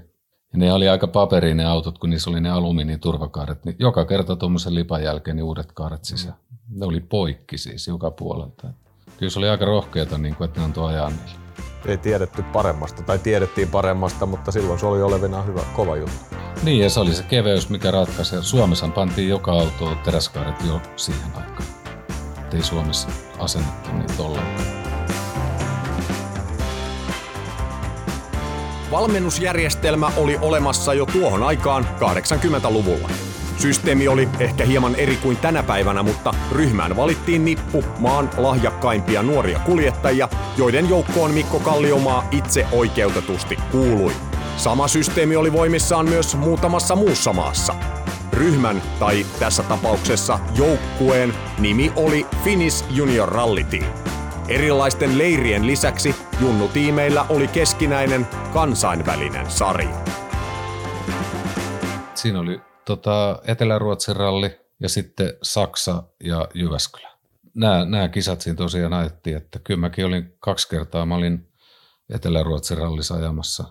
Ja ne oli aika paperia ne autot, kun niissä oli ne alumiiniturvakaaret. Niin joka kerta tuommoisen lipan jälkeen niin uudet kaaret sisään. Ne oli poikki siis joka puolelta. Kyllä se oli aika rohkeata, niin kuin, että ne antoi ajaa niille. Ei tiedetty paremmasta, tai tiedettiin paremmasta, mutta silloin se oli olevinaan hyvä, kova juttu. Niin, ja se oli se keveys, mikä ratkaisi. Suomessa pantiin joka auto teräskaaret jo siihen aikaan. Et ei Suomessa asennettu niitä ollenkaan. Valmennusjärjestelmä oli olemassa jo tuohon aikaan 80-luvulla. Systeemi oli ehkä hieman eri kuin tänä päivänä, mutta ryhmään valittiin nippu maan lahjakkaimpia nuoria kuljettajia, joiden joukkoon Mikko Kalliomaa itse oikeutetusti kuului. Sama systeemi oli voimissaan myös muutamassa muussa maassa. Ryhmän, tai tässä tapauksessa joukkueen, nimi oli Finnish Junior Rally Team. Erilaisten leirien lisäksi junnutiimeillä oli keskinäinen kansainvälinen sarja. Siinä oli tota, Etelä-Ruotsin ralli ja sitten Saksa ja Jyväskylä. Nämä, nämä kisat siinä tosiaan ajettiin, että kyllä mäkin olin kaksi kertaa, mä olin Etelä-Ruotsin rallissa ajamassa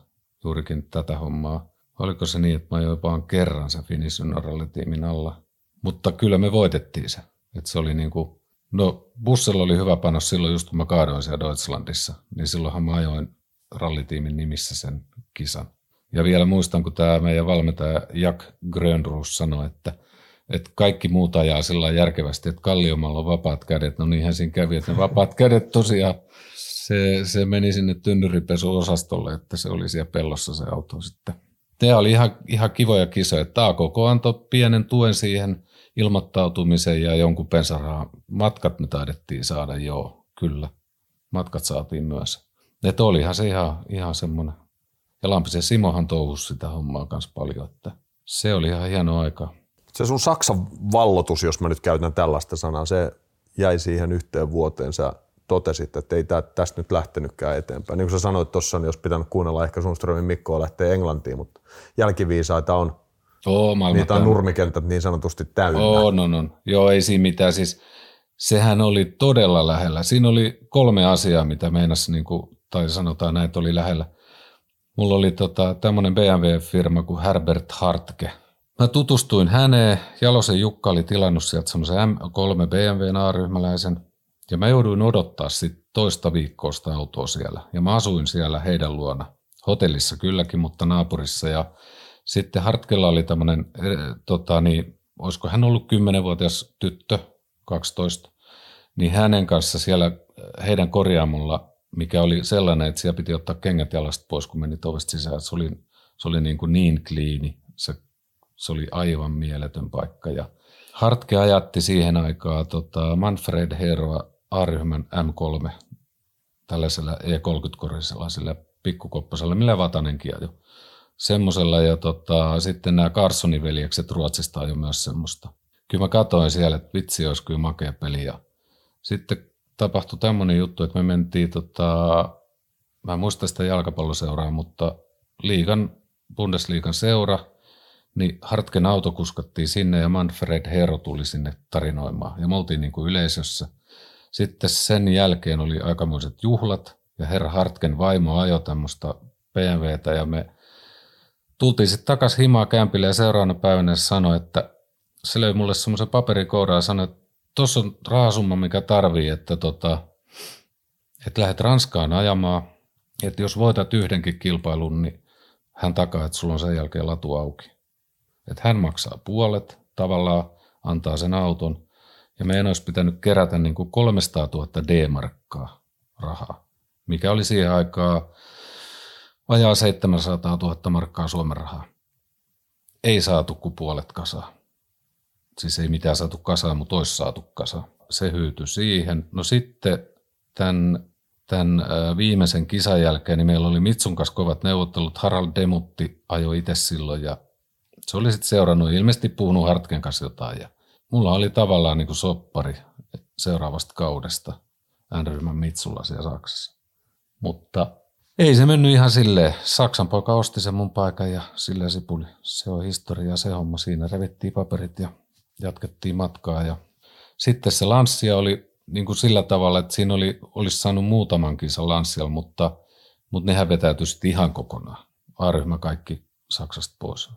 juurikin tätä hommaa. Oliko se niin, että mä ajoin vaan kerran sen Finisyn rallitiimin alla. Mutta kyllä me voitettiin se. Että se oli niin kuin, no bussilla oli hyvä panos silloin just kun mä kaadoin siellä Deutschlandissa. Niin silloinhan mä ajoin rallitiimin nimissä sen kisan. Ja vielä muistan, kun tämä meidän valmentaja Jack Grönruus sanoi, että, että kaikki muut ajaa sillä järkevästi, että Kalliomalla on vapaat kädet. No niinhän siinä kävi, että ne vapaat kädet tosiaan, se, se meni sinne tynnyripesuosastolle, että se oli siellä pellossa se auto sitten. Tämä oli ihan, ihan kivoja kisoja. Että AKK antoi pienen tuen siihen ilmoittautumiseen ja jonkun pensarahan matkat me taidettiin saada, joo, kyllä. Matkat saatiin myös. Että olihan se ihan, ihan semmoinen ja Lampisen Simohan touhusi sitä hommaa myös paljon, että se oli ihan hieno aika. Se sun Saksan vallotus, jos mä nyt käytän tällaista sanaa, se jäi siihen yhteen vuoteen. Sä totesit, että ei tästä nyt lähtenytkään eteenpäin. Niin kuin sä sanoit tuossa, niin jos pitänyt kuunnella ehkä Sundströmin Mikkoa lähtee Englantiin, mutta jälkiviisaita on. Oo, niitä on nurmikentät niin sanotusti täynnä. Oo, no, no. Joo, ei siinä mitään. Siis, sehän oli todella lähellä. Siinä oli kolme asiaa, mitä meinasi, niin kuin, tai sanotaan näin, että oli lähellä – Mulla oli tota, tämmöinen BMW-firma kuin Herbert Hartke. Mä tutustuin häneen. Jalosen Jukka oli tilannut sieltä semmoisen M3 BMW A-ryhmäläisen. Ja mä jouduin odottaa sit toista viikkoa sitä autoa siellä. Ja mä asuin siellä heidän luona. Hotellissa kylläkin, mutta naapurissa. Ja sitten Hartkella oli tämmöinen, eh, tota, niin, olisiko hän ollut 10-vuotias tyttö, 12, niin hänen kanssa siellä heidän korjaamolla mikä oli sellainen, että siellä piti ottaa kengät jalasta pois, kun meni ovesta sisään. Se oli, se oli niin, kuin niin kliini, se, se oli aivan mieletön paikka. Ja Hartke ajatti siihen aikaan tota Manfred Heroa A-ryhmän M3 tällaisella E30-korisella sillä pikkukopposella, millä Vatanenkin ajoi. Semmoisella ja tota, sitten nämä Carsonin veljekset Ruotsista jo myös semmoista. Kyllä mä katsoin siellä, että vitsi olisi kyllä makea peli. Ja sitten tapahtui tämmöinen juttu, että me mentiin, tota, mä en muista sitä jalkapalloseuraa, mutta liigan, Bundesliigan seura, niin Hartken auto kuskattiin sinne ja Manfred Hero tuli sinne tarinoimaan. Ja me oltiin niin kuin yleisössä. Sitten sen jälkeen oli aikamoiset juhlat ja herra Hartken vaimo ajoi tämmöistä BMWtä ja me tultiin sitten takaisin himaa kämpille ja seuraavana päivänä sanoi, että se löi mulle semmoisen paperikoudan ja sanoi, että tuossa on rahasumma, mikä tarvii, että, tota, että lähdet Ranskaan ajamaan, että jos voitat yhdenkin kilpailun, niin hän takaa, että sulla on sen jälkeen latu auki. Että hän maksaa puolet, tavallaan antaa sen auton, ja meidän olisi pitänyt kerätä niin kuin 300 000 D-markkaa rahaa, mikä oli siihen aikaan vajaa 700 000 markkaa Suomen rahaa. Ei saatu kuin puolet kasaa. Siis ei mitään saatu kasaan, mutta olisi saatu kasa. Se hyytyi siihen. No sitten tämän, tämän viimeisen kisan jälkeen niin meillä oli Mitsun kanssa kovat neuvottelut. Harald Demutti ajoi itse silloin ja se oli sitten seurannut, ilmeisesti puhunut Hartken kanssa jotain. Ja mulla oli tavallaan niin kuin soppari seuraavasta kaudesta N-ryhmän Mitsulla siellä Saksassa. Mutta ei se mennyt ihan silleen. Saksan poika osti sen mun paikan ja sillä sipuli. Se on historia se homma. Siinä revittiin paperit ja jatkettiin matkaa. Ja sitten se lanssia oli niin kuin sillä tavalla, että siinä oli, olisi saanut muutaman kisan lanssialla, mutta, mutta nehän vetäytyi sitten ihan kokonaan. A-ryhmä kaikki Saksasta pois.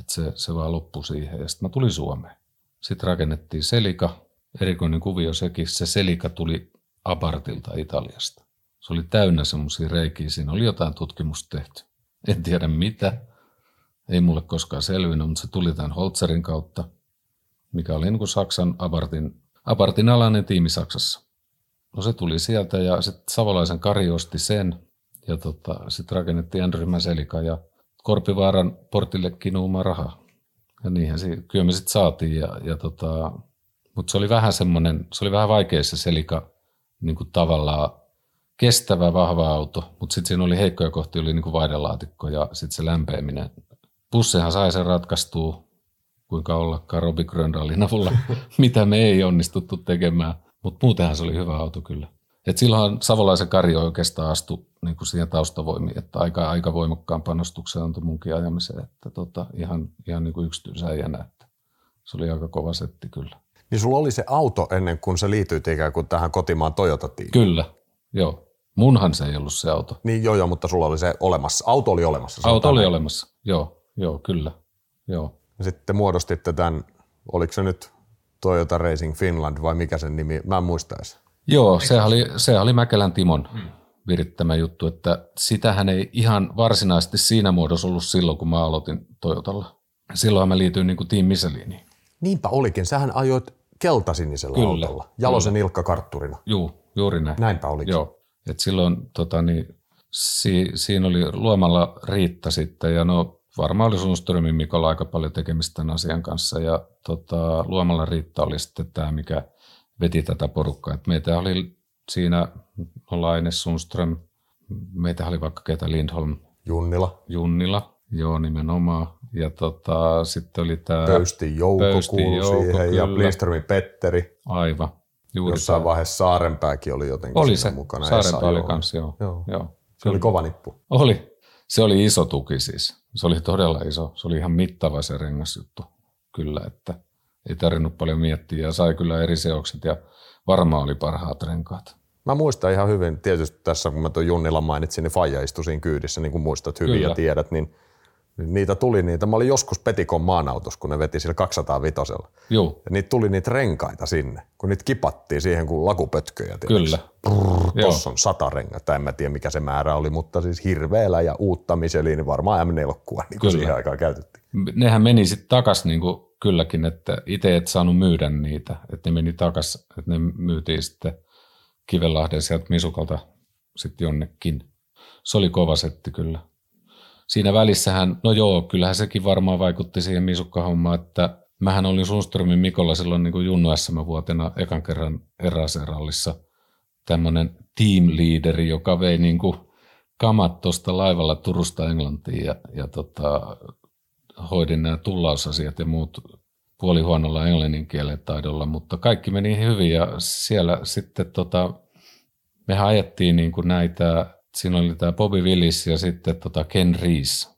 Et se, se vaan loppui siihen ja sitten mä tulin Suomeen. Sitten rakennettiin Selika, erikoinen kuvio sekin. Se Selika tuli Abartilta Italiasta. Se oli täynnä semmoisia reikiä, siinä oli jotain tutkimusta tehty. En tiedä mitä, ei mulle koskaan selvinnyt, mutta se tuli tämän Holzerin kautta, mikä oli niin kuin Saksan Abartin, Abartin alainen tiimi Saksassa. No se tuli sieltä ja sitten Savolaisen Kari osti sen ja tota, sitten rakennettiin N-ryhmän Selika ja Korpivaaran portille kinuuma rahaa. Ja niinhän se, kyllä me sitten saatiin. Ja, ja tota, mutta se oli vähän semmoinen, se oli vähän vaikea se Selika niin kuin tavallaan kestävä, vahva auto, mutta sitten siinä oli heikkoja kohti, oli niin kuin vaihdelaatikko ja sitten se lämpeäminen. Bussihan sai sen ratkaistua, kuinka ollakaan Robi Grönrallin avulla, mitä me ei onnistuttu tekemään, mutta muutenhan se oli hyvä auto kyllä. Et silloin Savolaisen Kari oikeastaan astui niin kuin siihen taustavoimiin, että aika, aika voimakkaan panostuksen antoi munkin ajamiseen, että tota, ihan, ihan niin kuin yksityisäijänä, että se oli aika kova setti kyllä. Niin sulla oli se auto ennen kuin sä liityit ikään kuin tähän kotimaan Toyota-tiimiin? Kyllä, joo. Munhan se ei ollut se auto. Niin joo, joo, mutta sulla oli se olemassa. Auto oli olemassa. Auto oli olemassa, joo, joo, kyllä. Joo. Sitten muodostitte tämän, oliko se nyt Toyota Racing Finland vai mikä sen nimi, mä en muista edes. Joo, se oli, se oli Mäkelän Timon virittämä juttu, että sitähän ei ihan varsinaisesti siinä muodossa ollut silloin, kun mä aloitin Toyotalla. Silloin mä liityin niin kuin Team Micheliniin. Niinpä olikin, sähän ajoit keltasinisella kyllä, autolla, Jalosen kyllä. Ilkka Kartturina. Joo, juuri näin. Näinpä olikin. Joo, et silloin tota, niin, si, siinä oli luomalla Riitta sitten ja no varmaan oli Sundströmin Mikolla aika paljon tekemistä tämän asian kanssa ja tota, luomalla Riitta oli sitten tämä, mikä veti tätä porukkaa. Et meitä oli siinä Laine Sundström, meitä oli vaikka ketä Lindholm. Junnila. Junnila, joo nimenomaan. Ja tota, sitten oli tämä... Pöysti Jouko Pöysti kuului Jouko, siihen kyllä. ja Lindströmin Petteri. Aivan. Juuri Jossain tämä. vaiheessa Saarenpääkin oli jotenkin oli se. mukana. Saarenpää oli kanssa, joo. joo. joo. Se oli kova nippu. Oli. Se oli iso tuki siis. Se oli todella iso. Se oli ihan mittava se rengasjuttu. Kyllä, että ei tarvinnut paljon miettiä ja sai kyllä eri seokset ja varmaan oli parhaat renkaat. Mä muistan ihan hyvin, tietysti tässä kun mä tuon Junnila mainitsin, niin Faija istui siinä kyydissä, niin kuin muistat hyvin kyllä. ja tiedät, niin Niitä tuli niitä. Mä olin joskus Petikon maanautossa, kun ne veti sillä 205. Joo. Ja niitä tuli niitä renkaita sinne, kun niitä kipattiin siihen kuin lakupötköjä. Kyllä. Tuossa on sata rengata, en mä tiedä mikä se määrä oli, mutta siis hirveellä ja uutta niin varmaan M4 niin kuin siihen aikaan käytettiin. Nehän meni sitten takas niin kuin kylläkin, että itse et saanut myydä niitä, että ne meni takas, että ne myytiin sitten Kivenlahden sieltä Misukalta sitten jonnekin. Se oli kova setti kyllä siinä välissähän, no joo, kyllähän sekin varmaan vaikutti siihen misukkahommaan, että mähän olin Sundströmin Mikolla silloin niin kuin Junnu SM-vuotena ekan kerran eräserallissa tämmöinen team leaderi, joka vei niin kuin kamat tuosta laivalla Turusta Englantiin ja, ja tota, hoidin nämä tullausasiat ja muut puolihuonolla englannin kielen taidolla, mutta kaikki meni hyvin ja siellä sitten tota, mehän ajettiin niin kuin näitä, siinä oli tämä Bobby Willis ja sitten tota Ken Rees,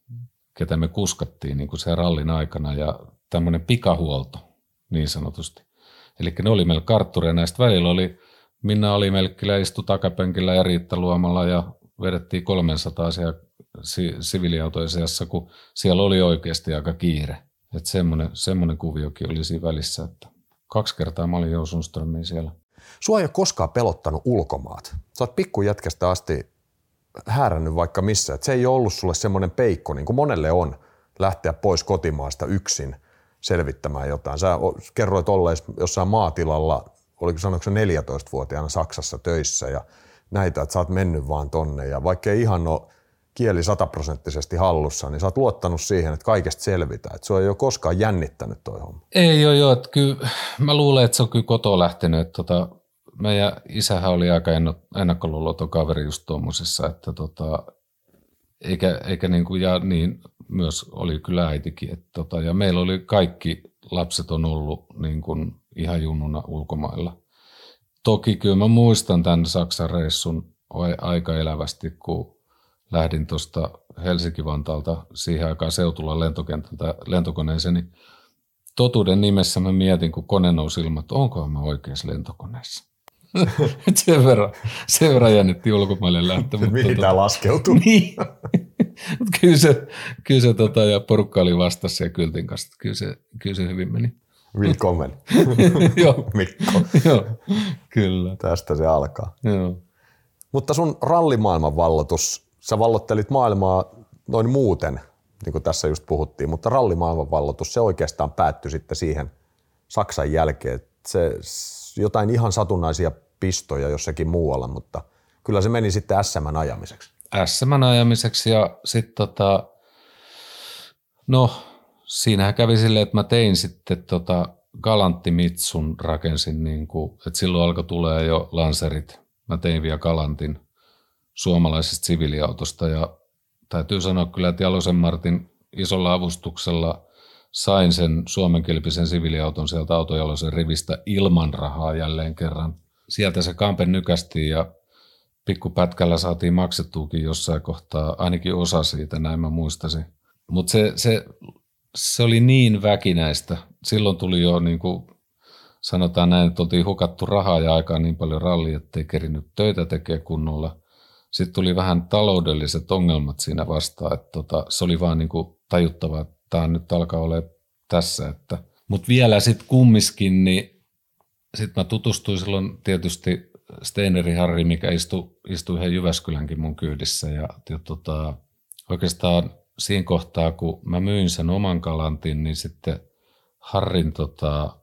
ketä me kuskattiin niin kuin sen rallin aikana ja tämmöinen pikahuolto niin sanotusti. Eli ne oli meillä karttureja, näistä välillä oli, Minna oli Melkkilä istu takapenkillä ja Riitta Luomalla ja vedettiin 300 siellä siviiliautojen seassa, kun siellä oli oikeasti aika kiire. Että semmoinen, semmoinen kuviokin oli siinä välissä, että kaksi kertaa mä olin siellä. Sua ei ole koskaan pelottanut ulkomaat. Sä oot pikkujätkästä asti häärännyt vaikka missä. Et se ei ollut sulle semmoinen peikko, niin kuin monelle on, lähteä pois kotimaasta yksin selvittämään jotain. Sä kerroit ollees jossain maatilalla, oliko sanoiko 14-vuotiaana Saksassa töissä ja näitä, että sä oot mennyt vaan tonne. Ja vaikka ei ihan ole kieli sataprosenttisesti hallussa, niin sä oot luottanut siihen, että kaikesta selvitään. Että sua ei ole koskaan jännittänyt toi homma. Ei joo, joo. Että kyllä, mä luulen, että se on kyllä kotoa lähtenyt. Että tota, meidän isähän oli aika ennakkoluuloton kaveri just tuommoisessa, että tota, eikä, eikä niin kuin, ja niin myös oli kyllä äitikin. Että tota, ja meillä oli kaikki lapset on ollut niin kuin ihan junnuna ulkomailla. Toki kyllä mä muistan tämän Saksan reissun aika elävästi, kun lähdin tuosta Helsinki-Vantaalta siihen aikaan Seutulan lentokentältä lentokoneeseen, niin totuuden nimessä mä mietin, kun kone nousi ilman, että onko mä oikeassa lentokoneessa. sen, verran, sen verran jännitti ulkomaille lähtö. Mihin tota, tämä laskeutuu? niin. Mutta kyllä se, kyllä se tota, ja porukka oli vastassa ja kyltin kanssa. Kyllä se, kyllä se hyvin meni. Willkommen. Joo. Mikko. Joo, kyllä. Tästä se alkaa. Joo. Mutta sun rallimaailman vallotus, sä vallottelit maailmaa noin muuten, niin kuin tässä just puhuttiin, mutta rallimaailman vallotus, se oikeastaan päättyi sitten siihen Saksan jälkeen. Se, jotain ihan satunnaisia pistoja jossakin muualla, mutta kyllä se meni sitten SM ajamiseksi. SM ajamiseksi ja sitten tota, no siinähän kävi silleen, että mä tein sitten tota Galantti Mitsun rakensin, niin kuin, että silloin alkoi tulee jo lanserit. Mä tein vielä Galantin suomalaisesta siviiliautosta ja täytyy sanoa kyllä, että Jalosen Martin isolla avustuksella sain sen suomenkielisen siviiliauton sieltä autojalosen rivistä ilman rahaa jälleen kerran. Sieltä se kampe nykästiin ja pikkupätkällä saatiin maksettuukin jossain kohtaa, ainakin osa siitä, näin mä muistasin. Mutta se, se, se, oli niin väkinäistä. Silloin tuli jo niin kuin sanotaan näin, että oltiin hukattu rahaa ja aikaa niin paljon ralli, ettei kerinyt töitä tekemään kunnolla. Sitten tuli vähän taloudelliset ongelmat siinä vastaan, että tota, se oli vaan niin kuin tajuttava, että tämä nyt alkaa olla tässä. Että. Mutta vielä sitten kummiskin, niin sitten mä tutustuin silloin tietysti Steineri Harri, mikä istui, istui ihan Jyväskylänkin mun kyydissä. Ja, ja tota, oikeastaan siinä kohtaa, kun mä myin sen oman kalantin, niin sitten Harrin tota,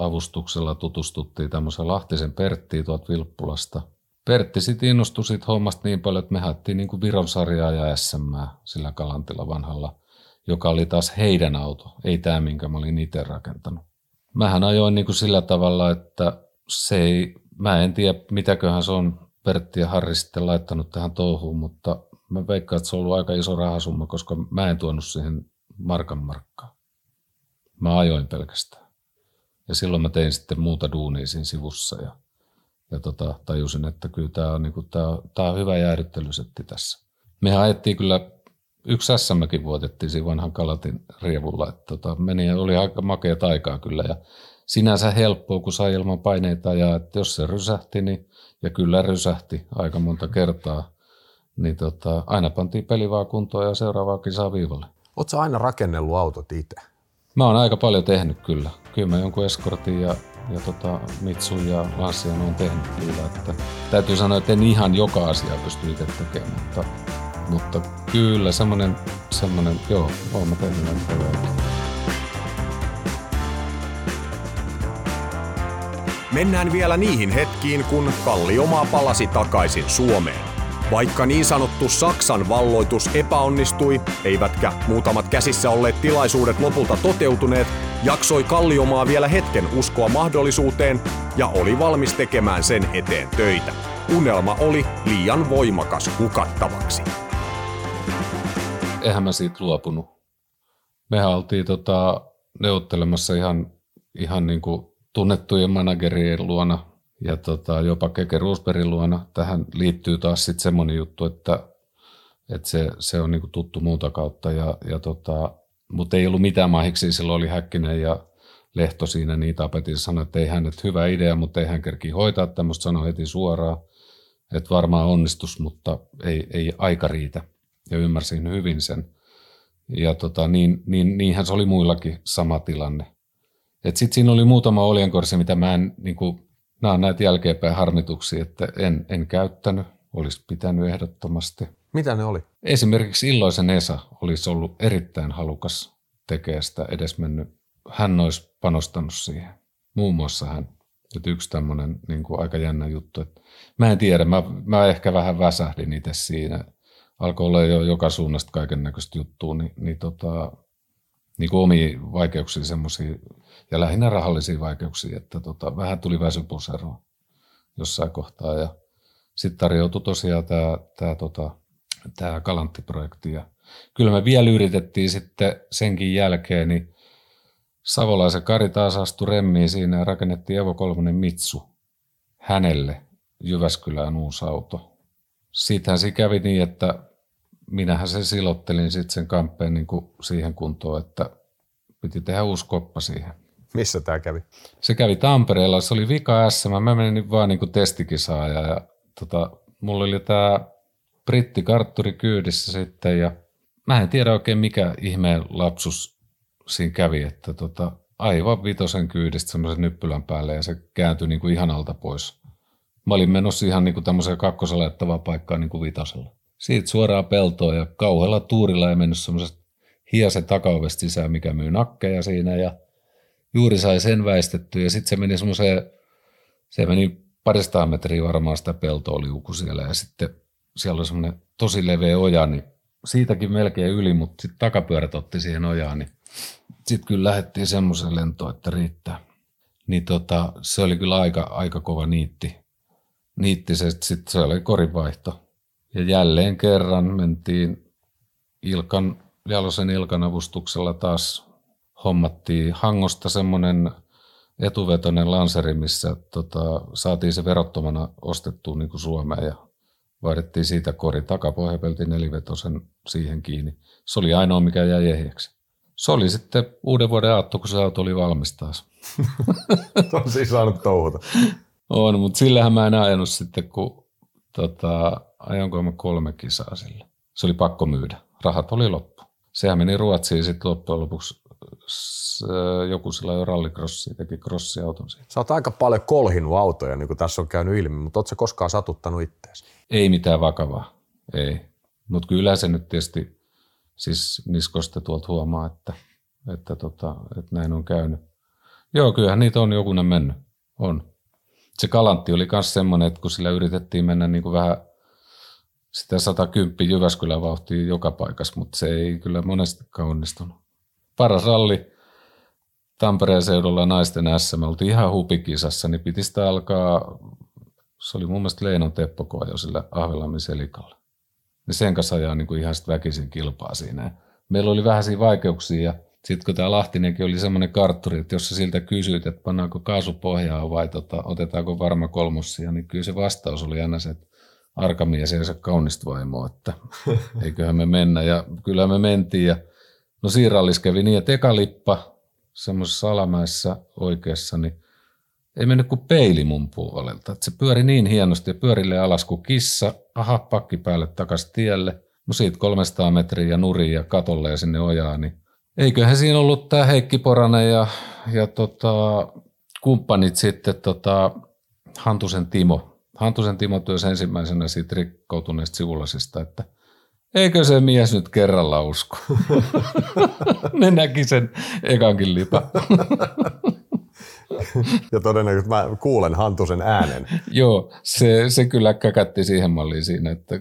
avustuksella tutustuttiin tämmöisen Lahtisen Perttiin tuolta Vilppulasta. Pertti sitten innostui siitä hommasta niin paljon, että me haettiin niin kuin Viron sarjaa ja SM sillä kalantilla vanhalla, joka oli taas heidän auto, ei tämä, minkä mä olin itse rakentanut. Mähän ajoin niin kuin sillä tavalla, että se ei, mä en tiedä mitäköhän se on Pertti ja Harri sitten laittanut tähän touhuun, mutta mä veikkaan, että se on ollut aika iso rahasumma, koska mä en tuonut siihen markan markkaa. Mä ajoin pelkästään. Ja silloin mä tein sitten muuta duunia siinä sivussa ja, ja tota, tajusin, että kyllä tämä on, niin tää, tää on hyvä jäädyttelysetti tässä. Me ajettiin kyllä, yksi SMkin vuotettiin siinä vanhan Kalatin rievulla, että tota, meni ja oli aika makea aikaa kyllä ja sinänsä helppoa, kun sai ilman paineita ja että jos se rysähti, niin, ja kyllä rysähti aika monta kertaa, niin tota, aina pantiin peli vaan kuntoon ja seuraavaa kisaa viivalle. Oletko aina rakennellut autot itse? Mä oon aika paljon tehnyt kyllä. Kyllä mä jonkun Escortin ja, ja tota, Mitsun ja Lassian on tehnyt kyllä. Että täytyy sanoa, että en ihan joka asia pysty itse tekemään, mutta, mutta kyllä semmonen, semmonen joo, oon mä tehnyt näitä paljon. Mennään vielä niihin hetkiin, kun Kalliomaa palasi takaisin Suomeen. Vaikka niin sanottu Saksan valloitus epäonnistui, eivätkä muutamat käsissä olleet tilaisuudet lopulta toteutuneet, jaksoi Kalliomaa vielä hetken uskoa mahdollisuuteen ja oli valmis tekemään sen eteen töitä. Unelma oli liian voimakas hukattavaksi. Eihän mä siitä luopunut. Mehän oltiin tota, neuvottelemassa ihan, ihan niin kuin tunnettujen managerien luona ja tota, jopa Keke Roosbergin luona. Tähän liittyy taas sitten semmoinen juttu, että, että se, se on niin kuin tuttu muuta kautta. Ja, ja tota, mutta ei ollut mitään mahiksi, silloin oli Häkkinen ja Lehto siinä niin tapetissa sanoi, että ei hän, hyvä idea, mutta ei hän kerki hoitaa tämmöistä, sanoi heti suoraan, että varmaan onnistus, mutta ei, ei aika riitä. Ja ymmärsin hyvin sen. Ja tota, niin, niin, niinhän se oli muillakin sama tilanne. Sitten siinä oli muutama oljenkorsi, mitä mä en, niin kuin, nämä on näitä jälkeenpäin harmituksia, että en, en käyttänyt, olisi pitänyt ehdottomasti. Mitä ne oli? Esimerkiksi Illoisen Esa olisi ollut erittäin halukas tekemään sitä edesmennyt. Hän olisi panostanut siihen. Muun muassa hän. Että yksi tämmöinen niin kuin aika jännä juttu. Että mä en tiedä, mä, mä ehkä vähän väsähdin itse siinä. Alkoi olla jo joka suunnasta kaiken näköistä juttua, niin, niin, tota, niin kuin omia vaikeuksia semmoisia, ja lähinnä rahallisia vaikeuksia, että tota, vähän tuli väsypuseroa jossain kohtaa. Ja sitten tarjoutui tosiaan tämä, tämä tota, tämä Galantti-projekti. Ja kyllä me vielä yritettiin sitten senkin jälkeen, niin Savolaisen Kari taas astui remmiin siinä ja rakennettiin Evo 3 Mitsu hänelle Jyväskylään uusi auto. Siitähän se kävi niin, että minähän sen silottelin sitten sen kamppeen niin kuin siihen kuntoon, että piti tehdä uusi koppa siihen. Missä tämä kävi? Se kävi Tampereella, se oli vika S, mä menin vaan niin kuin testikisaaja ja tota, mulla oli tämä brittikartturi kyydissä sitten ja mä en tiedä oikein mikä ihmeen lapsus siinä kävi, että tota, aivan vitosen kyydistä semmoisen nyppylän päälle ja se kääntyi niin kuin ihan alta pois. Mä olin menossa ihan niin kuin tämmöiseen kakkosalettavaan paikkaan niin kuin vitosella. Siitä suoraan peltoon ja kauhealla tuurilla ja mennyt semmoisesta hiasen takaovesta sisään, mikä myy nakkeja siinä ja juuri sai sen väistetty ja sitten se meni semmoiseen, se meni paristaan metriä varmaan sitä peltoa liuku siellä ja sitten siellä oli semmoinen tosi leveä oja, niin siitäkin melkein yli, mutta sitten takapyörät otti siihen ojaan, niin sitten kyllä lähdettiin semmoisen lentoon, että riittää. Niin tota, se oli kyllä aika, aika kova niitti. Niitti se, sitten se oli korinvaihto. Ja jälleen kerran mentiin Ilkan, Jalosen Ilkan avustuksella taas hommattiin Hangosta semmoinen etuvetoinen lanseri, missä tota, saatiin se verottomana ostettua niin kuin Suomeen ja Vaihdettiin siitä kori takapohjapelti nelivetosen siihen kiinni. Se oli ainoa, mikä jäi ehjäksi. Se oli sitten uuden vuoden aatto, kun se auto oli valmis taas. on siis saanut touhuta. On, mutta sillähän mä en ajanut sitten, kun tota, ajanko mä kolme kisaa sillä. Se oli pakko myydä. Rahat oli loppu. Sehän meni Ruotsiin sitten loppujen lopuksi joku sillä jo rallycrossi, teki crossiauton siitä. Sä oot aika paljon kolhinut autoja, niin kuin tässä on käynyt ilmi, mutta ootko koskaan satuttanut itteesi? Ei mitään vakavaa, ei. Mutta kyllä se nyt tietysti, siis niskosta tuolta huomaa, että, että, tota, että näin on käynyt. Joo, kyllähän niitä on jokunen mennyt, on. Se kalantti oli myös semmoinen, että kun sillä yritettiin mennä niin kuin vähän sitä 110 Jyväskylän vauhtia joka paikassa, mutta se ei kyllä monestikaan onnistunut. Paras ralli Tampereen seudulla naisten S, me oltiin ihan hupikisassa, niin piti sitä alkaa se oli mun mielestä Leenon Teppo, kun ajoi sillä Ahvelammin selikalla. Niin sen kanssa ajaa niin kuin ihan väkisin kilpaa siinä. Meillä oli vähän siinä vaikeuksia sitten kun tämä Lahtinenkin oli semmoinen kartturi, että jos sä siltä kysyit, että pannaanko kaasupohjaa vai tota, otetaanko varma kolmossia, niin kyllä se vastaus oli aina se, että arkamies ja se kaunista vaimoa, että eiköhän me mennä. Ja kyllä me mentiin ja no siirallis kävi niin, että eka lippa semmoisessa alamäessä oikeassa, niin ei mennyt kuin peili mun puolelta. Et se pyöri niin hienosti ja pyörille alas kuin kissa, aha, pakki päälle takas tielle. No siitä 300 metriä ja nuri ja katolle ja sinne ojaan, niin eiköhän siinä ollut tämä Heikki Poranen ja, ja tota, kumppanit sitten tota, Hantusen Timo. Hantusen Timo työsi ensimmäisenä siitä rikkoutuneesta sivulasista, että eikö se mies nyt kerralla usko. ne näki sen ekankin lipa ja todennäköisesti mä kuulen Hantusen äänen. Joo, se, se kyllä käkätti siihen malliin siinä, että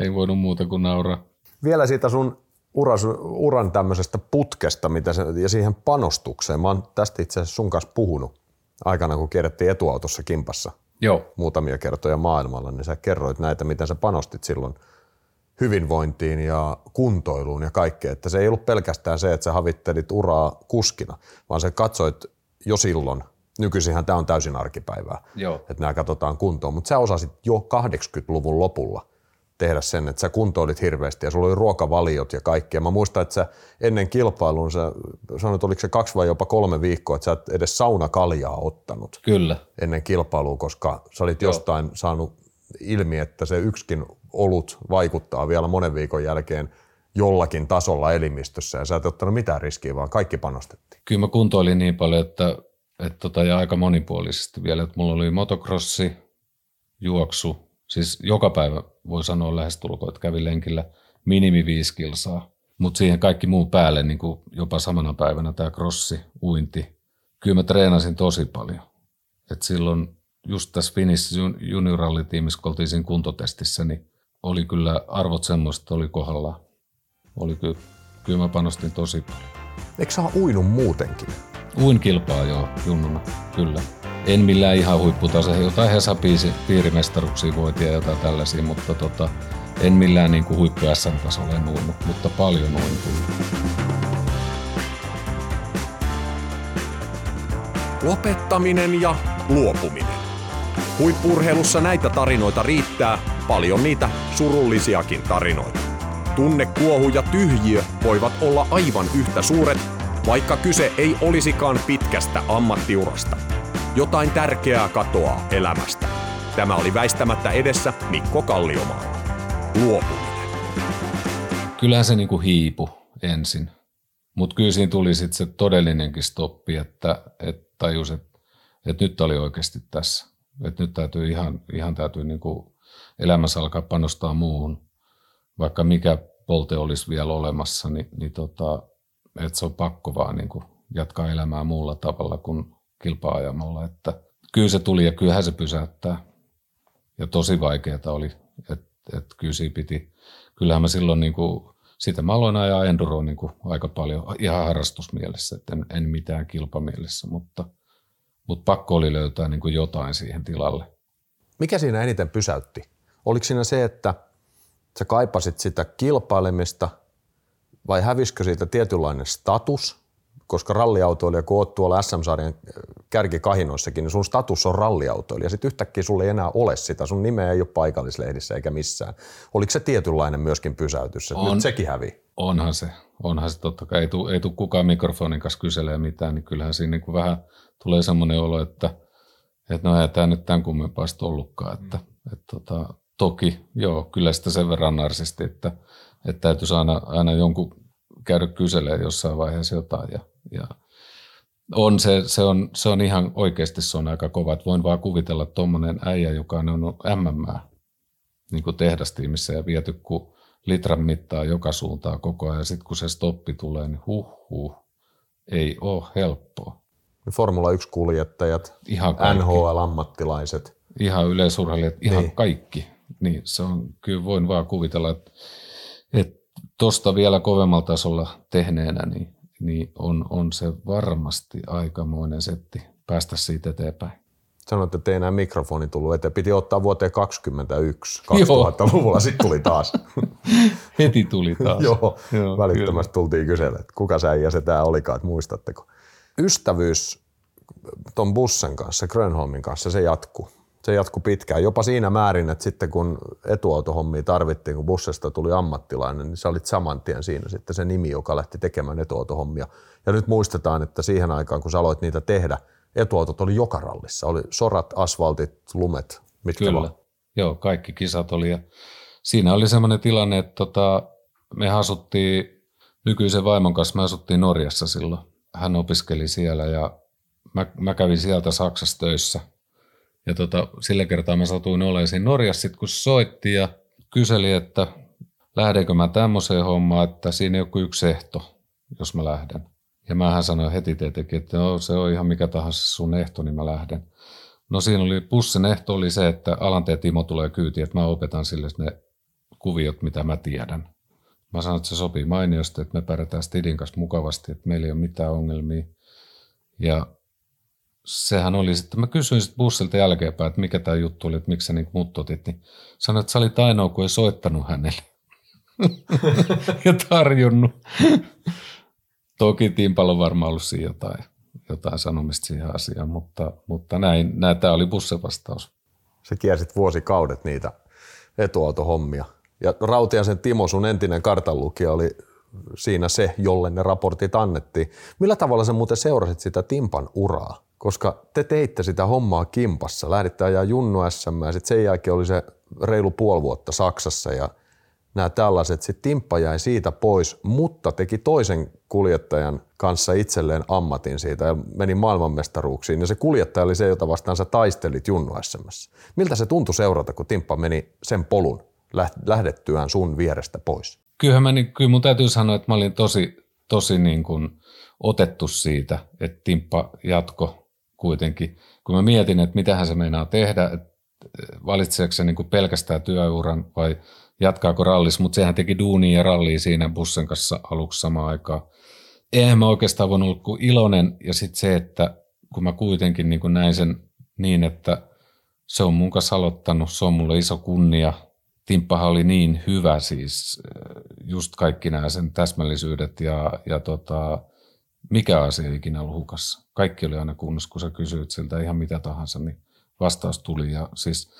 ei voinut muuta kuin nauraa. Vielä siitä sun uras, uran tämmöisestä putkesta mitä se, ja siihen panostukseen. Mä oon tästä itse asiassa sun kanssa puhunut aikana, kun kierrettiin etuautossa kimpassa Joo. muutamia kertoja maailmalla, niin sä kerroit näitä, miten sä panostit silloin hyvinvointiin ja kuntoiluun ja kaikkeen. Että se ei ollut pelkästään se, että sä havittelit uraa kuskina, vaan sä katsoit jo silloin, nykyisinhän tämä on täysin arkipäivää, Joo. että nämä katsotaan kuntoon, mutta sä osasit jo 80-luvun lopulla tehdä sen, että sä kuntoilit hirveästi ja sulla oli ruokavaliot ja kaikkea. Mä muistan, että sä ennen kilpailuun sä sanoit, oliko se kaksi vai jopa kolme viikkoa, että sä et edes saunakaljaa ottanut Kyllä. ennen kilpailua, koska sä olit Joo. jostain saanut ilmi, että se yksikin olut vaikuttaa vielä monen viikon jälkeen jollakin tasolla elimistössä ja sä et ottanut mitään riskiä, vaan kaikki panostettiin. Kyllä mä kuntoilin niin paljon, että, että tota, ja aika monipuolisesti vielä, että mulla oli motocrossi, juoksu, siis joka päivä voi sanoa lähestulkoon, että kävin lenkillä minimi viisi kilsaa, mutta siihen kaikki muu päälle, niin kuin jopa samana päivänä tämä crossi, uinti. Kyllä mä treenasin tosi paljon. Et silloin just tässä Finnish juniorallitiimissä, kun oltiin siinä kuntotestissä, niin oli kyllä arvot semmoista, oli kohdalla. Oli kyllä, kyllä mä panostin tosi paljon. Eikö sä ole uinut muutenkin? Uin kilpaa joo, junnuna, kyllä. En millään ihan huipputasolla, jotain Hesa piirimestaruksia voitiin ja jotain tällaisia, mutta tota, en millään niin kuin huippu SM-tasolla en uinut, mutta paljon uin kyllä. Lopettaminen ja luopuminen. Huippurheilussa näitä tarinoita riittää, paljon niitä surullisiakin tarinoita. Tunnekuohu ja tyhjiö voivat olla aivan yhtä suuret, vaikka kyse ei olisikaan pitkästä ammattiurasta. Jotain tärkeää katoaa elämästä. Tämä oli väistämättä edessä Mikko Kalliomaalla. Luopuminen. Kyllähän se niin kuin hiipu ensin, mutta kyllä siinä tuli sitten se todellinenkin stoppi, että, että tajus, että, että nyt oli oikeasti tässä. Että nyt täytyy ihan, ihan täytyy niin kuin elämässä alkaa panostaa muuhun, vaikka mikä polte olisi vielä olemassa, niin, niin tota, että se on pakko vaan niin kuin jatkaa elämää muulla tavalla kuin kilpaajamalla. Että kyllä se tuli ja kyllähän se pysäyttää. Ja tosi vaikeaa oli, että et kyllä siinä piti, kyllähän mä silloin niin kuin, sitä mä aloin ajaa enduroa niin kuin aika paljon ihan harrastusmielessä, että en, en mitään kilpamielessä, mutta, mutta pakko oli löytää niin kuin jotain siihen tilalle. Mikä siinä eniten pysäytti? Oliko siinä se, että sä kaipasit sitä kilpailemista vai hävisikö siitä tietynlainen status? Koska ralliautoilija, kun oot tuolla SM-sarjan kärkikahinoissakin, niin sun status on ralliautoilija. Sitten yhtäkkiä sulle ei enää ole sitä. Sun nimeä ei ole paikallislehdissä eikä missään. Oliko se tietynlainen myöskin pysäytys? Että On. Nyt sekin hävi. Onhan se, onhan se totta kai. Ei tule ei tuu kukaan mikrofonin kanssa kyselee mitään, niin kyllähän siinä niin vähän tulee semmoinen olo, että, että no ei tämä nyt tämän kummempaa sitten ollutkaan. Että, että tota, toki, joo, kyllä sitä sen verran narsisti, että, että täytyisi aina, aina jonkun käydä kyselee jossain vaiheessa jotain. Ja, ja on se, se, on, se on ihan oikeasti se on aika kova. Että voin vaan kuvitella tuommoinen äijä, joka on ollut MM niin kuin tehdastiimissä ja viety kuin litran mittaa joka suuntaan koko ajan. Sitten kun se stoppi tulee, niin huh huh, ei ole helppoa. Formula 1-kuljettajat, Ihan kaikki. NHL-ammattilaiset. Ihan yleisurheilijat, ihan Niin. niin. kaikki. Niin se on, kyllä voin vaan kuvitella, että, että tuosta vielä kovemmalla tasolla tehneenä, niin, niin on, on se varmasti aikamoinen setti päästä siitä eteenpäin. Sanoit, että ei enää mikrofoni tullut eteen. Piti ottaa vuoteen 2021. 2000-luvulla sitten tuli taas. Heti tuli taas. Joo, Joo, välittömästi tultiin kysellä, että kuka sä ja se tää olikaan, että muistatteko. Ystävyys ton Bussen kanssa, Grönholmin kanssa, se jatkuu. Se jatkuu pitkään, jopa siinä määrin, että sitten kun etuautohommia tarvittiin, kun bussesta tuli ammattilainen, niin sä olit saman tien siinä sitten se nimi, joka lähti tekemään etuautohommia. Ja nyt muistetaan, että siihen aikaan, kun sä aloit niitä tehdä, etuautot oli joka rallissa. Oli sorat, asfaltit, lumet, mitkä Kyllä. vaan. Joo, kaikki kisat oli. Ja siinä oli semmoinen tilanne, että tota, me asuttiin nykyisen vaimon kanssa, me asuttiin Norjassa silloin. Hän opiskeli siellä ja mä, mä kävin sieltä Saksassa töissä. Ja tota, sillä kertaa mä satuin olemaan siinä Norjassa, sit kun soitti ja kyseli, että lähdenkö mä tämmöiseen hommaan, että siinä kuin yksi ehto, jos mä lähden. Ja mähän sanoin heti tietenkin, että no, se on ihan mikä tahansa sun ehto, niin mä lähden. No siinä oli, bussin ehto oli se, että Alanteen Timo tulee kyytiin, että mä opetan sille ne kuviot, mitä mä tiedän. Mä sanoin, että se sopii mainiosti, että me pärjätään Stidin kanssa mukavasti, että meillä ei ole mitään ongelmia. Ja sehän oli sitten, mä kysyin sitten bussilta jälkeenpäin, että mikä tämä juttu oli, että miksi sä niin mut otit, niin sanoin, että sä olit ainoa, kun ei soittanut hänelle. ja tarjonnut. Toki Timpalla on varmaan ollut siinä jotain, jotain sanomista siihen asiaan, mutta, mutta näin, näin tämä oli bussin vastaus. Se kiersit vuosikaudet niitä etuautohommia. Ja Rautiasen Timo, sun entinen kartanlukija, oli siinä se, jolle ne raportit annettiin. Millä tavalla sä muuten seurasit sitä Timpan uraa? Koska te teitte sitä hommaa kimpassa. Lähditte ajaa Junnu SM ja sitten sen jälkeen oli se reilu puoli vuotta Saksassa ja nämä tällaiset. Sitten Timppa jäi siitä pois, mutta teki toisen kuljettajan kanssa itselleen ammatin siitä ja meni maailmanmestaruuksiin. Ja se kuljettaja oli se, jota vastaan sä taistelit Junnu SMS. Miltä se tuntui seurata, kun Timppa meni sen polun lähdettyään sun vierestä pois? Kyllähän mä, niin, kyllä mun täytyy sanoa, että mä olin tosi, tosi niin kuin otettu siitä, että Timppa jatko kuitenkin. Kun mä mietin, että mitähän se meinaa tehdä, että valitseeko se niin kuin pelkästään työuran vai jatkaako rallis, mutta sehän teki duunia ja rallia siinä bussen kanssa aluksi samaan aikaan. Eihän mä oikeastaan voinut olla kuin iloinen ja sitten se, että kun mä kuitenkin niin kuin näin sen niin, että se on mun kanssa aloittanut, se on mulle iso kunnia. Timppahan oli niin hyvä siis, just kaikki nämä sen täsmällisyydet ja, ja tota, mikä asia ei ikinä ollut hukassa. Kaikki oli aina kunnossa, kun sä kysyit siltä ihan mitä tahansa, niin vastaus tuli. Ja siis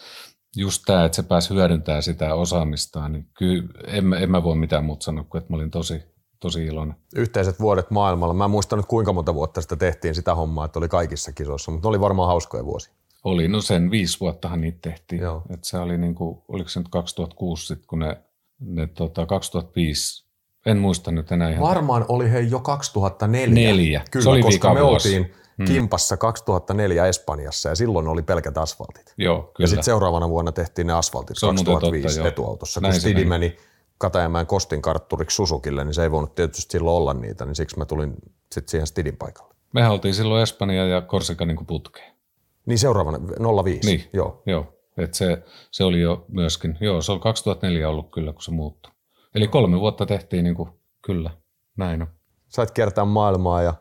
just tämä, että se pääsi hyödyntämään sitä osaamistaan, niin kyllä en, en mä voi mitään muuta sanoa kuin, että mä olin tosi, tosi iloinen. Yhteiset vuodet maailmalla. Mä en muista nyt kuinka monta vuotta sitä tehtiin sitä hommaa, että oli kaikissa kisoissa, mutta ne oli varmaan hauskoja vuosi. Oli, no sen viisi vuottahan niitä tehtiin. Joo. Et se oli niin kuin, oliko se nyt 2006 sitten, kun ne, ne tota, 2005 en muista nyt enää ihan. Varmaan oli he jo 2004. Neljä. Kyllä, se oli koska me oltiin hmm. kimpassa 2004 Espanjassa ja silloin oli pelkät asfaltit. Joo, kyllä. Ja sitten seuraavana vuonna tehtiin ne asfaltit se 2005 totta, etuautossa. Näin kun Stidi meni Katajamäen Kostin kartturiksi Susukille, niin se ei voinut tietysti silloin olla niitä, niin siksi mä tulin sitten siihen Stidin paikalle. Me oltiin silloin Espanja ja Korsika niin putkeen. Niin seuraavana, 05. Niin, joo. joo. Et se, se oli jo myöskin, joo, se on 2004 ollut kyllä, kun se muuttui. Eli kolme vuotta tehtiin niin kuin, kyllä, näin on. Sait kiertää maailmaa ja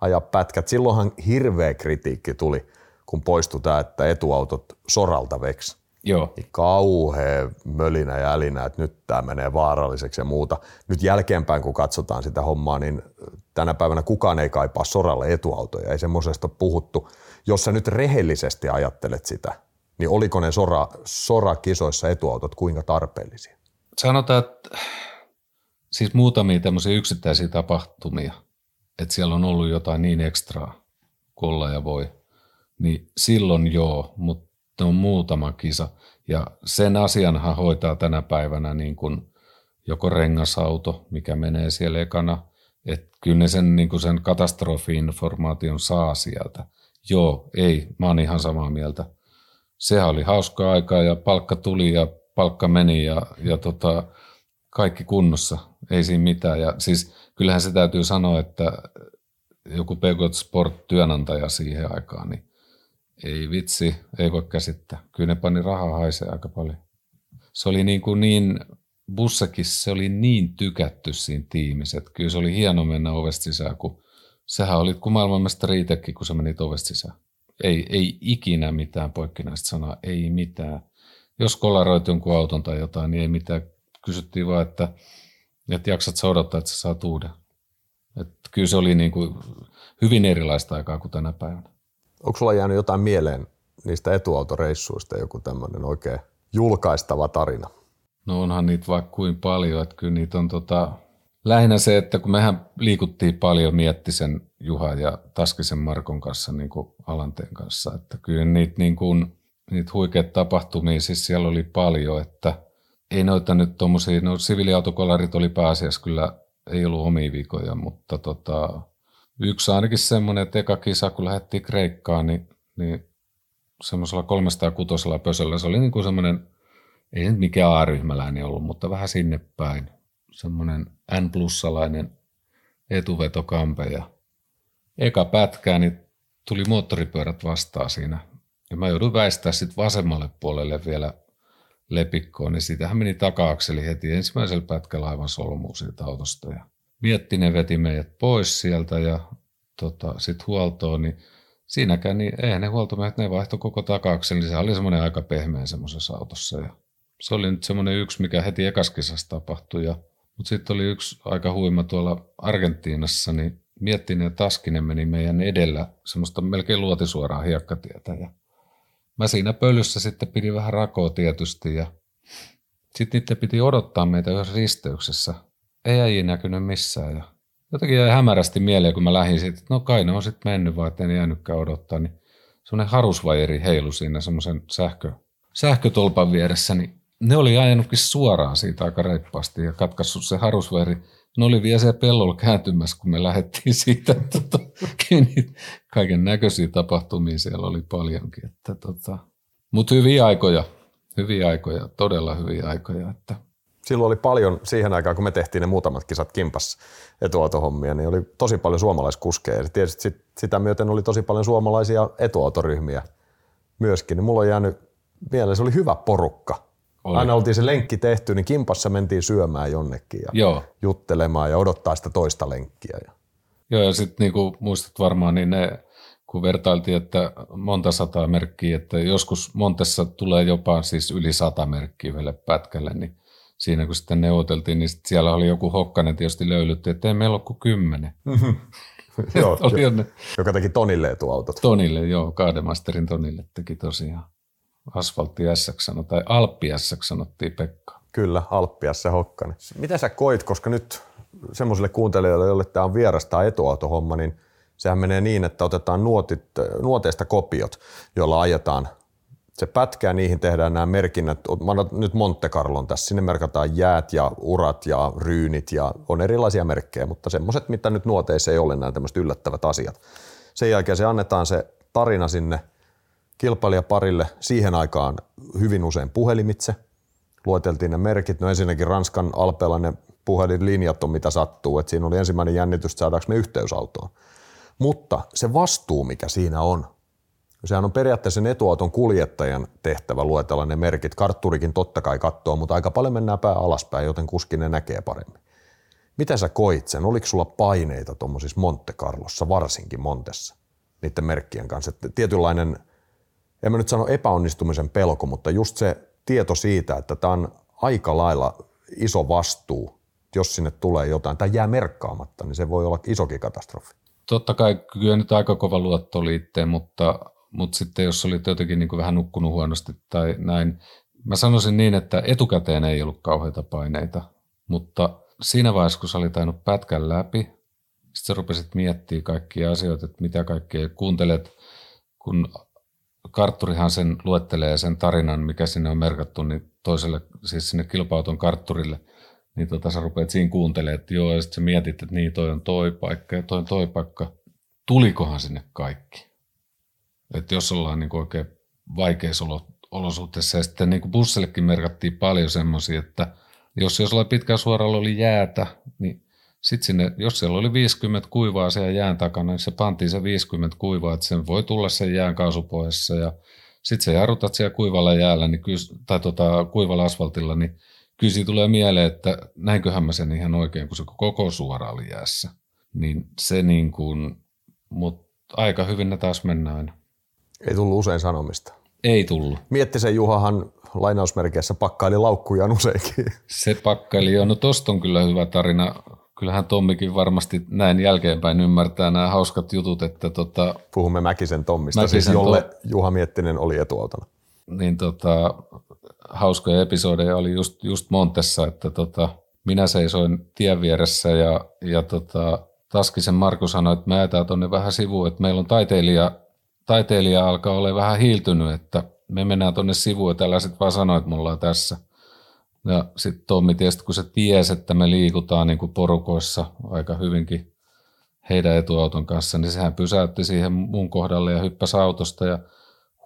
ajaa pätkät. Silloinhan hirveä kritiikki tuli, kun poistui tämä, että etuautot soralta veksi. Joo. Niin kauhea mölinä ja älinä, että nyt tämä menee vaaralliseksi ja muuta. Nyt jälkeenpäin, kun katsotaan sitä hommaa, niin tänä päivänä kukaan ei kaipaa soralle etuautoja. Ei semmoisesta puhuttu. Jos sä nyt rehellisesti ajattelet sitä, niin oliko ne sora, sorakisoissa etuautot kuinka tarpeellisia? Sanotaan, että siis muutamia tämmöisiä yksittäisiä tapahtumia, että siellä on ollut jotain niin ekstraa kuin ja voi, niin silloin joo, mutta on muutama kisa. Ja sen asianhan hoitaa tänä päivänä niin kuin joko rengasauto, mikä menee siellä ekana, että kyllä ne sen, niin kuin sen katastrofi-informaation saa sieltä. Joo, ei, mä oon ihan samaa mieltä. Sehän oli hauskaa aikaa ja palkka tuli ja palkka meni ja, ja tota, kaikki kunnossa, ei siinä mitään. Ja siis kyllähän se täytyy sanoa, että joku Pegot Sport-työnantaja siihen aikaan, niin ei vitsi, ei voi käsittää. Kyllä ne pani rahaa haisee aika paljon. Se oli niin, kuin niin bussakin se oli niin tykätty siinä tiimissä, että kyllä se oli hieno mennä ovesta sisään, kun sähän olit kuin maailmanmestari itsekin, kun sä menit ovesta sisään. Ei, ei ikinä mitään poikkinaista sanaa, ei mitään jos kolaroit jonkun auton tai jotain, niin ei mitään. Kysyttiin vaan, että, että jaksat sä odottaa, että sä saat uuden. Et kyllä se oli niin kuin hyvin erilaista aikaa kuin tänä päivänä. Onko sulla jäänyt jotain mieleen niistä etuautoreissuista, joku tämmöinen oikein julkaistava tarina? No onhan niitä vaikka kuin paljon, että kyllä niitä on tota, lähinnä se, että kun mehän liikuttiin paljon Miettisen Juha ja Taskisen Markon kanssa niin kuin Alanteen kanssa, että kyllä niitä niin kuin, niitä huikeita tapahtumia, siis siellä oli paljon, että ei noita nyt tuommoisia, no siviiliautokolarit oli pääasiassa kyllä, ei ollut omia viikoja, mutta tota, yksi ainakin semmoinen, että eka kisa, kun lähdettiin Kreikkaan, niin, niin semmoisella 306 pösöllä, se oli niin kuin semmoinen, ei nyt mikään A-ryhmäläinen ollut, mutta vähän sinne päin, semmoinen N-plussalainen etuvetokampe ja eka pätkää, niin tuli moottoripyörät vastaan siinä ja mä joudun väistää sitten vasemmalle puolelle vielä lepikkoon, niin siitähän meni taka-akseli heti ensimmäisellä pätkällä aivan solmuun siitä autosta. Ja Miettinen veti meidät pois sieltä ja tota, sitten huoltoon, niin siinäkään, niin eihän ne huoltomiehet, ne vaihtoi koko taka-akseli, niin se oli semmoinen aika pehmeä semmoisessa autossa. Ja se oli nyt semmoinen yksi, mikä heti ekaskisassa tapahtui. Ja, mutta sitten oli yksi aika huima tuolla Argentiinassa, niin Miettinen ja Taskinen meni meidän edellä semmoista melkein luotisuoraa hiekkatietä. Ja mä siinä pölyssä sitten pidin vähän rakoa tietysti ja sitten niiden piti odottaa meitä yhdessä risteyksessä. Ei äijä näkynyt missään ja jotenkin jäi hämärästi mieleen, kun mä lähdin siitä, että no kai ne on sitten mennyt vaan, ettei jäänytkään odottaa. Niin semmoinen harusvajeri heilu siinä semmoisen sähkö, sähkötolpan vieressä, niin ne oli ajanutkin suoraan siitä aika reippaasti ja katkaissut se harusvajeri ne oli vielä siellä pellolla kääntymässä, kun me lähdettiin siitä. Tota, kaiken näköisiä tapahtumia siellä oli paljonkin. Että, tota. Mutta hyviä aikoja, hyviä aikoja, todella hyviä aikoja. Että. Silloin oli paljon, siihen aikaan kun me tehtiin ne muutamat kisat kimpas etuautohommia, niin oli tosi paljon suomalaiskuskeja. Ja tietysti sit, sitä myöten oli tosi paljon suomalaisia etuautoryhmiä myöskin. Niin mulla on jäänyt mieleen, se oli hyvä porukka oli. Aina oltiin se lenkki tehty, niin kimpassa mentiin syömään jonnekin ja Joo. juttelemaan ja odottaa sitä toista lenkkiä. Joo, ja sitten niinku muistat varmaan, niin ne, kun vertailtiin, että monta sataa merkkiä, että joskus Montessa tulee jopa siis yli sata merkkiä vielä pätkälle, niin siinä kun sitten neuvoteltiin, niin sit siellä oli joku hokkanen tietysti löylytti, että ei meillä ole kuin kymmenen. joo, oli ne, joka teki Tonille etuautot. Tonille, joo, Kaademasterin Tonille teki tosiaan. Asfaltti S tai Alppi S sanottiin Pekka. Kyllä, Alppi S Hokkanen. Mitä sä koit, koska nyt semmoisille kuuntelijoille, joille tämä on vierasta etuautohomma, niin sehän menee niin, että otetaan nuotit, nuoteista kopiot, joilla ajetaan se pätkää, niihin tehdään nämä merkinnät. Mä annan nyt Monte Carlon tässä, sinne merkataan jäät ja urat ja ryynit ja on erilaisia merkkejä, mutta semmoiset, mitä nyt nuoteissa ei ole nämä tämmöiset yllättävät asiat. Sen jälkeen se annetaan se tarina sinne kilpailijaparille siihen aikaan hyvin usein puhelimitse. Lueteltiin ne merkit. No ensinnäkin Ranskan alpeella ne puhelinlinjat on mitä sattuu. Et siinä oli ensimmäinen jännitys, että saadaanko me yhteysautoon. Mutta se vastuu, mikä siinä on, sehän on periaatteessa sen etuauton kuljettajan tehtävä luetella ne merkit. Kartturikin totta kai katsoo, mutta aika paljon mennään pää alaspäin, joten kuski ne näkee paremmin. Mitä sä koit sen? Oliko sulla paineita tuommoisissa Monte Carlossa, varsinkin Montessa, niiden merkkien kanssa? Että tietynlainen – en mä nyt sano epäonnistumisen pelko, mutta just se tieto siitä, että tämä on aika lailla iso vastuu, jos sinne tulee jotain tai jää merkkaamatta, niin se voi olla isokin katastrofi. Totta kai kyllä nyt aika kova luotto liitteen, mutta, mutta sitten jos olit jotenkin niin kuin vähän nukkunut huonosti tai näin, mä sanoisin niin, että etukäteen ei ollut kauheita paineita, mutta siinä vaiheessa, kun sä olit tainnut pätkän läpi, sitten sä rupesit miettimään kaikkia asioita, että mitä kaikkea kuuntelet, kun kartturihan sen luettelee sen tarinan, mikä sinne on merkattu, niin toiselle, siis sinne kilpauton kartturille, niin tota, sä rupeat siinä kuuntelemaan, että joo, ja sitten sä mietit, että niin, toi on toi paikka ja toi on toi paikka. Tulikohan sinne kaikki? Että jos ollaan niin oikein vaikeissa olosuhteissa, ja sitten niin bussillekin merkattiin paljon semmoisia, että jos jos pitkään suoralla oli jäätä, niin sitten sinne, jos siellä oli 50 kuivaa siellä jään takana, niin se pantiin se 50 kuivaa, että sen voi tulla sen jään kaasupohjassa ja sitten se jarrutat siellä kuivalla jäällä niin kyllä, tai tota, kuivalla asfaltilla, niin kyllä siitä tulee mieleen, että näinköhän mä sen ihan oikein, kun se koko suora oli jäässä. Niin se niin kuin, mutta aika hyvin ne taas mennään Ei tullut usein sanomista. Ei tullut. Miettisen Juhahan lainausmerkeissä pakkaili laukkujaan useinkin. Se pakkaili jo. No tosta on kyllä hyvä tarina kyllähän Tommikin varmasti näin jälkeenpäin ymmärtää nämä hauskat jutut, että tota, Puhumme Mäkisen Tommista, Mäkisen siis jolle to... Juha Miettinen oli etuautona. Niin tota, hauskoja episodeja oli just, just Montessa, että tota, minä seisoin tien vieressä ja, ja tota, Taskisen Markus sanoi, että me ajetaan tuonne vähän sivuun, että meillä on taiteilija, taiteilija alkaa olla vähän hiiltynyt, että me mennään tuonne sivuun ja tällä sitten vaan sanoi, että me ollaan tässä. Ja sitten Tommi tietysti, kun se tiesi, että me liikutaan niin kuin porukoissa aika hyvinkin heidän etuauton kanssa, niin sehän pysäytti siihen mun kohdalle ja hyppäsi autosta ja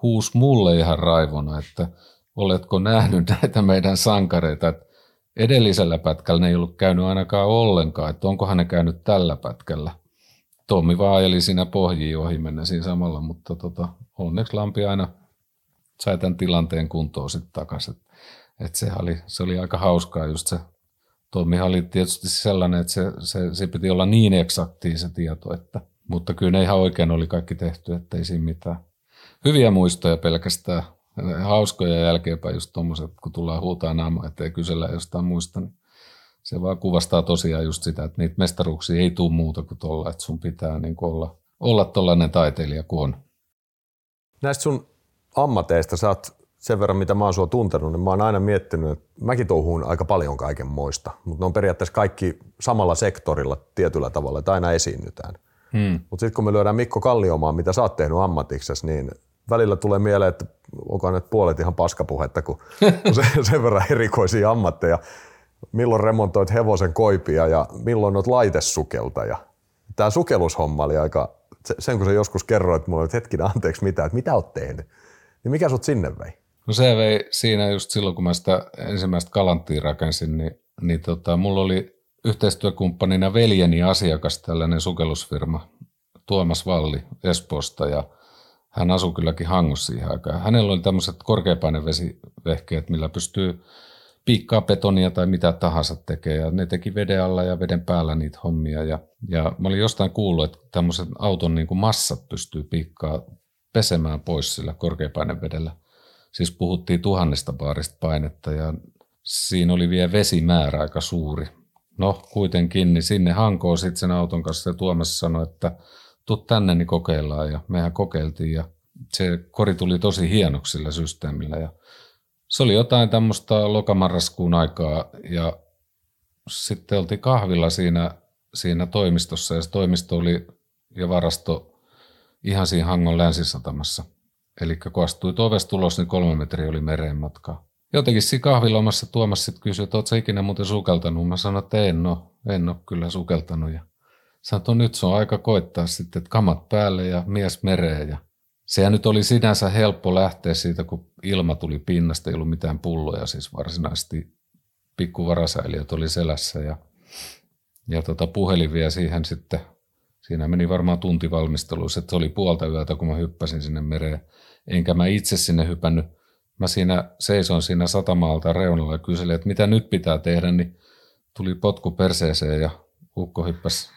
huus mulle ihan raivona, että oletko nähnyt näitä meidän sankareita, että edellisellä pätkällä ne ei ollut käynyt ainakaan ollenkaan, että onkohan ne käynyt tällä pätkällä. Tommi vaan siinä pohjiin ohi mennä siinä samalla, mutta tota, onneksi Lampi aina sai tämän tilanteen kuntoon sitten takaisin että se, oli, se oli aika hauskaa just se. Tommi oli tietysti sellainen, että se, se, se piti olla niin eksaktia se tieto, että, mutta kyllä ne ihan oikein oli kaikki tehty, että ei siinä mitään. Hyviä muistoja pelkästään, hauskoja jälkeenpäin just tuommoiset, kun tullaan huutaa naama, ettei kysellä jostain muista, niin se vaan kuvastaa tosiaan just sitä, että niitä mestaruuksia ei tule muuta kuin tuolla, että sun pitää niin olla, olla tuollainen taiteilija kuin on. Näistä sun ammateista, sä oot sen verran, mitä mä oon sua tuntenut, niin mä oon aina miettinyt, että mäkin touhuun aika paljon kaiken moista, mutta ne on periaatteessa kaikki samalla sektorilla tietyllä tavalla, että aina esiinnytään. Hmm. Mutta sitten kun me lyödään Mikko Kalliomaan, mitä sä oot tehnyt ammatiksessa, niin välillä tulee mieleen, että onko nyt puolet ihan paskapuhetta, kun se, sen verran erikoisia ammatteja. Milloin remontoit hevosen koipia ja milloin olet laitesukeltaja. Tämä sukellushomma oli aika, sen kun sä joskus kerroit mulle, että hetkinen anteeksi mitä, että mitä oot tehnyt, niin mikä sut sinne vei? No se vei siinä just silloin, kun mä sitä ensimmäistä kalanttia rakensin, niin, niin tota, mulla oli yhteistyökumppanina veljeni asiakas, tällainen sukellusfirma, Tuomas Valli Espoosta, ja hän asui kylläkin Hangossa siihen aikaan. Hänellä oli tämmöiset korkeapainevesivehkeet, millä pystyy piikkaa betonia tai mitä tahansa tekee. Ja ne teki veden alla ja veden päällä niitä hommia. Ja, ja mä olin jostain kuullut, että tämmöiset auton niin kuin massat pystyy piikkaa pesemään pois sillä korkeapainevedellä. Siis puhuttiin tuhannesta baarista painetta ja siinä oli vielä vesimäärä aika suuri. No kuitenkin, niin sinne hankoon sitten sen auton kanssa ja Tuomas sanoi, että tuu tänne, niin kokeillaan. Ja mehän kokeiltiin ja se kori tuli tosi hienoksi sillä systeemillä. Ja se oli jotain tämmöistä lokamarraskuun aikaa ja sitten oltiin kahvilla siinä, siinä toimistossa ja se toimisto oli ja varasto ihan siinä Hangon länsisatamassa. Eli kun astuit ovesta ulos, niin kolme metriä oli mereen matkaa. Jotenkin siinä kahvilomassa Tuomas sitten kysyi, että ootko ikinä muuten sukeltanut? Mä sanoin, että en ole, en ole kyllä sukeltanut. Ja sanoin, että nyt se on aika koittaa sitten, että kamat päälle ja mies mereen. Ja sehän nyt oli sinänsä helppo lähteä siitä, kun ilma tuli pinnasta, ei ollut mitään pulloja, siis varsinaisesti pikkuvarasäiliöt oli selässä ja, ja tota, puhelin vie siihen sitten, siinä meni varmaan tunti valmisteluissa, että se oli puolta yötä, kun mä hyppäsin sinne mereen. Enkä mä itse sinne hypännyt. Mä siinä seisoin siinä satamaalta reunalla ja kyselin, että mitä nyt pitää tehdä, niin tuli potku perseeseen ja ukko hyppäsi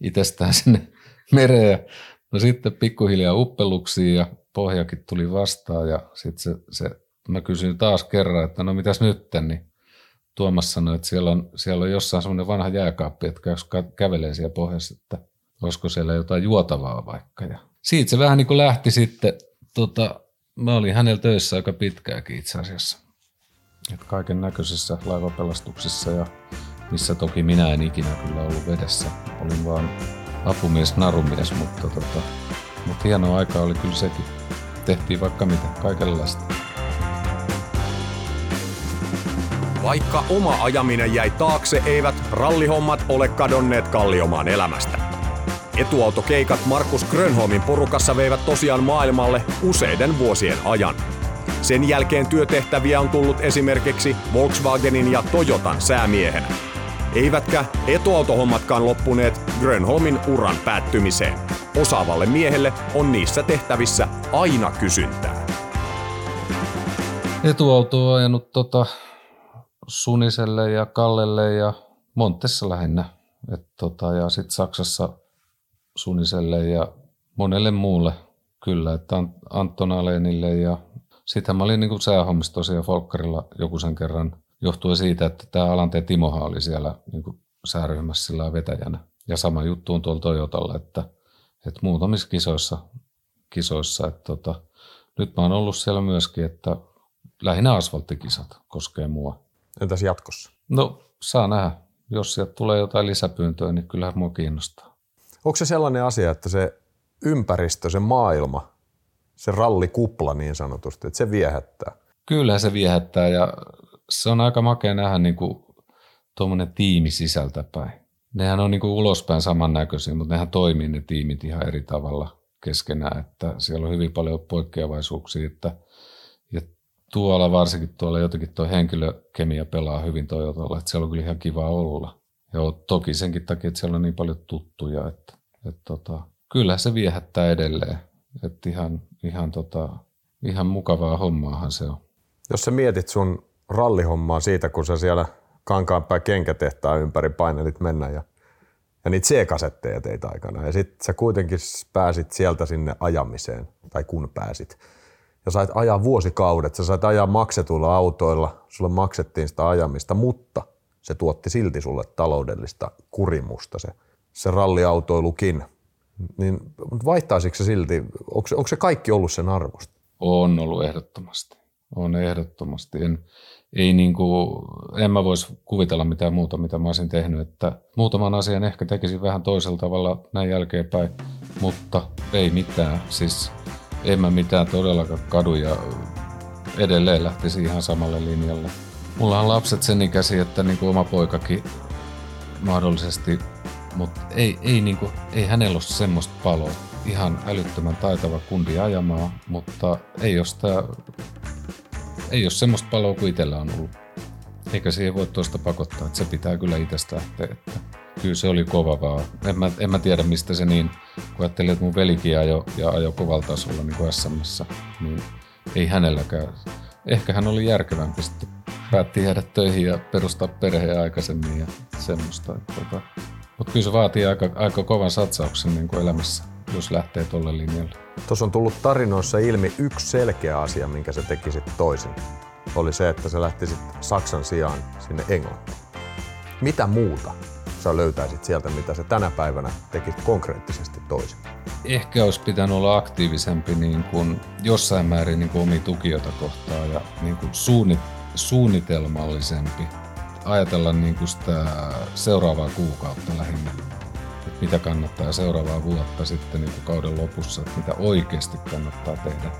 itsestään sinne mereen. No sitten pikkuhiljaa uppeluksiin ja pohjakin tuli vastaan ja sitten se, se, mä kysyin taas kerran, että no mitäs nyt, niin Tuomas sanoi, että siellä on, siellä on jossain semmoinen vanha jääkaappi, että jos kävelee siellä pohjassa, että olisiko siellä jotain juotavaa vaikka. Ja siitä se vähän niin kuin lähti sitten, tota, mä olin hänellä töissä aika pitkääkin itse asiassa. Kaiken näköisissä laivapelastuksissa ja missä toki minä en ikinä kyllä ollut vedessä. Olin vaan apumies, narumies, mutta, tota, mutta hienoa aikaa oli kyllä sekin. Tehtiin vaikka mitä, kaikenlaista. Vaikka oma ajaminen jäi taakse, eivät rallihommat ole kadonneet Kalliomaan elämästä. Etuautokeikat Markus Grönholmin porukassa veivät tosiaan maailmalle useiden vuosien ajan. Sen jälkeen työtehtäviä on tullut esimerkiksi Volkswagenin ja Toyotan säämiehenä. Eivätkä etuautohommatkaan loppuneet Grönholmin uran päättymiseen. Osaavalle miehelle on niissä tehtävissä aina kysyntää. Etuauto on ajanut tota Suniselle ja Kallelle ja Montessa lähinnä. Et tota, ja sitten Saksassa Suniselle ja monelle muulle kyllä, että Anton Alenille ja sitten mä olin niin säähommissa tosiaan Folkkarilla joku sen kerran johtuen siitä, että tämä Alante Timohan oli siellä niin sääryhmässä sillä vetäjänä. Ja sama juttu on tuolla Toyotalla, että, että muutamissa kisoissa, kisoissa että tota, nyt mä oon ollut siellä myöskin, että lähinnä asfalttikisat koskee mua. Entäs jatkossa? No, saa nähdä. Jos sieltä tulee jotain lisäpyyntöä, niin kyllähän mua kiinnostaa. Onko se sellainen asia, että se ympäristö, se maailma, se rallikupla niin sanotusti, että se viehättää? Kyllä se viehättää ja se on aika makea nähdä niin kuin tuommoinen tiimi sisältäpäin. Nehän on niin kuin ulospäin samannäköisiä, mutta nehän toimii ne tiimit ihan eri tavalla keskenään, että siellä on hyvin paljon poikkeavaisuuksia, että ja tuolla varsinkin tuolla jotenkin tuo henkilökemia pelaa hyvin Toyotalla, että siellä on kyllä ihan kiva olla. Ja toki senkin takia, että siellä on niin paljon tuttuja, että, että tota, kyllä se viehättää edelleen. Että ihan, ihan, tota, ihan mukavaa hommaahan se on. Jos sä mietit sun rallihommaa siitä, kun sä siellä kankaanpää kenkätehtaan ympäri painelit mennä ja, ja niitä C-kasetteja teit aikana. Ja sitten sä kuitenkin pääsit sieltä sinne ajamiseen, tai kun pääsit. Ja sait ajaa vuosikaudet, sä sait ajaa maksetuilla autoilla, sulle maksettiin sitä ajamista, mutta se tuotti silti sulle taloudellista kurimusta se, se ralliautoilukin. Niin vaihtaisiko se silti, onko onko se kaikki ollut sen arvosta? On ollut ehdottomasti. On ehdottomasti. En, ei niin kuin, en mä voisi kuvitella mitään muuta, mitä mä olisin tehnyt. Että muutaman asian ehkä tekisin vähän toisella tavalla näin jälkeenpäin, mutta ei mitään. Siis en mä mitään todellakaan kadu ja edelleen lähtisi ihan samalle linjalle. Mulla on lapset sen ikäisiä, että niin kuin oma poikakin mahdollisesti, mutta ei, ei, niin kuin, ei hänellä ole semmoista paloa. Ihan älyttömän taitava kundi ajamaan, mutta ei ole sitä ei ole semmoista paloa kuin itsellä on ollut. Eikä siihen voi tuosta pakottaa, että se pitää kyllä itsestä lähteä. Että kyllä se oli kova vaan. En mä, en mä tiedä mistä se niin, kun ajattelin, että mun velikin ajo ja ajo kovalla tasolla niin kuin SMssä, niin ei hänelläkään. Ehkä hän oli järkevämpi sitten. Päätti jäädä töihin ja perustaa perheen aikaisemmin ja semmoista. Tota. Mutta kyllä se vaatii aika, aika kovan satsauksen niin kuin elämässä, jos lähtee tolle linjalle. Tuossa on tullut tarinoissa ilmi yksi selkeä asia, minkä sä tekisit toisin. Oli se, että sä lähtisit Saksan sijaan sinne Englantiin. Mitä muuta sä löytäisit sieltä, mitä sä tänä päivänä tekit konkreettisesti toisin? Ehkä olisi pitänyt olla aktiivisempi niin kuin jossain määrin niin kuin omia tukijoita kohtaan ja niin kuin suunnit, suunnitelmallisempi. Ajatella niin kuin sitä seuraavaa kuukautta lähinnä mitä kannattaa seuraavaa vuotta sitten niin kuin kauden lopussa, että mitä oikeasti kannattaa tehdä.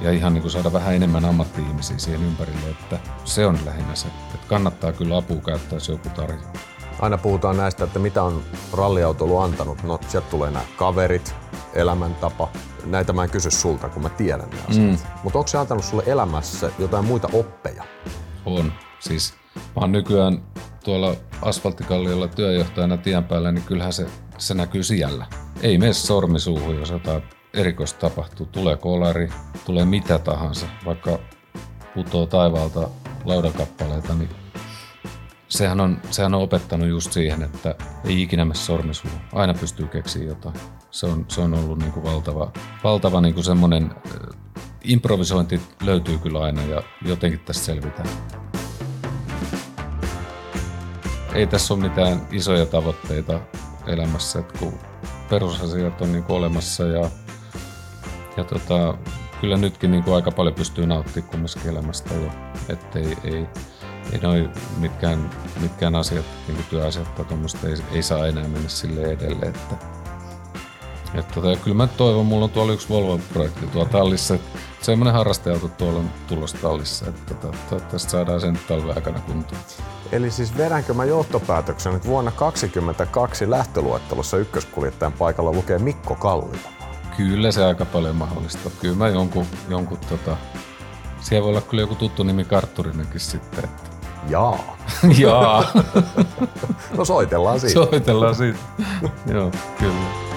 Ja ihan niin kuin saada vähän enemmän ammatti-ihmisiä siihen ympärille, että se on lähinnä se, että kannattaa kyllä apua käyttää, jos joku tarjoaa. Aina puhutaan näistä, että mitä on ralliautoilu antanut. No sieltä tulee nämä kaverit, elämäntapa. Näitä mä en kysy sulta, kun mä tiedän ne asiat. Mm. Mutta onko se antanut sulle elämässä jotain muita oppeja? On. Siis mä oon nykyään tuolla asfalttikalliolla työjohtajana tien päällä, niin kyllähän se se näkyy siellä. Ei mene sormi suuhun, jos jotain erikoista tapahtuu. Tulee kolari, tulee mitä tahansa, vaikka putoo taivaalta laudakappaleita, niin sehän on, sehän on opettanut just siihen, että ei ikinä mene sormi suuhun. Aina pystyy keksiä jotain. Se on, se on ollut niin kuin valtava, valtava niin kuin semmoinen improvisointi löytyy kyllä aina ja jotenkin tästä selvitään. Ei tässä ole mitään isoja tavoitteita elämässä, että kun perusasiat on niin kuin olemassa ja, ja tota, kyllä nytkin niin kuin aika paljon pystyy nauttimaan kumminkin elämästä jo, ettei ei, ei noin mitkään, mitkään asiat, niin kuin työasiat tai ei, ei, saa enää mennä sille edelleen, että että tota, kyllä mä toivon, mulla on tuolla yksi Volvo-projekti tuolla tallissa, semmoinen harrasteauto tuolla on tulossa tallissa, että tota, toivottavasti saadaan sen talven aikana kuntoon. Eli siis vedänkö mä johtopäätöksen, että vuonna 2022 lähtöluettelossa ykköskuljettajan paikalla lukee Mikko Kallio? Kyllä se aika paljon mahdollista. Kyllä mä jonkun, jonkun tota, siellä voi olla kyllä joku tuttu nimi Kartturinenkin sitten. Että. Jaa. Jaa. no soitellaan siitä. Soitellaan siitä. Joo, kyllä.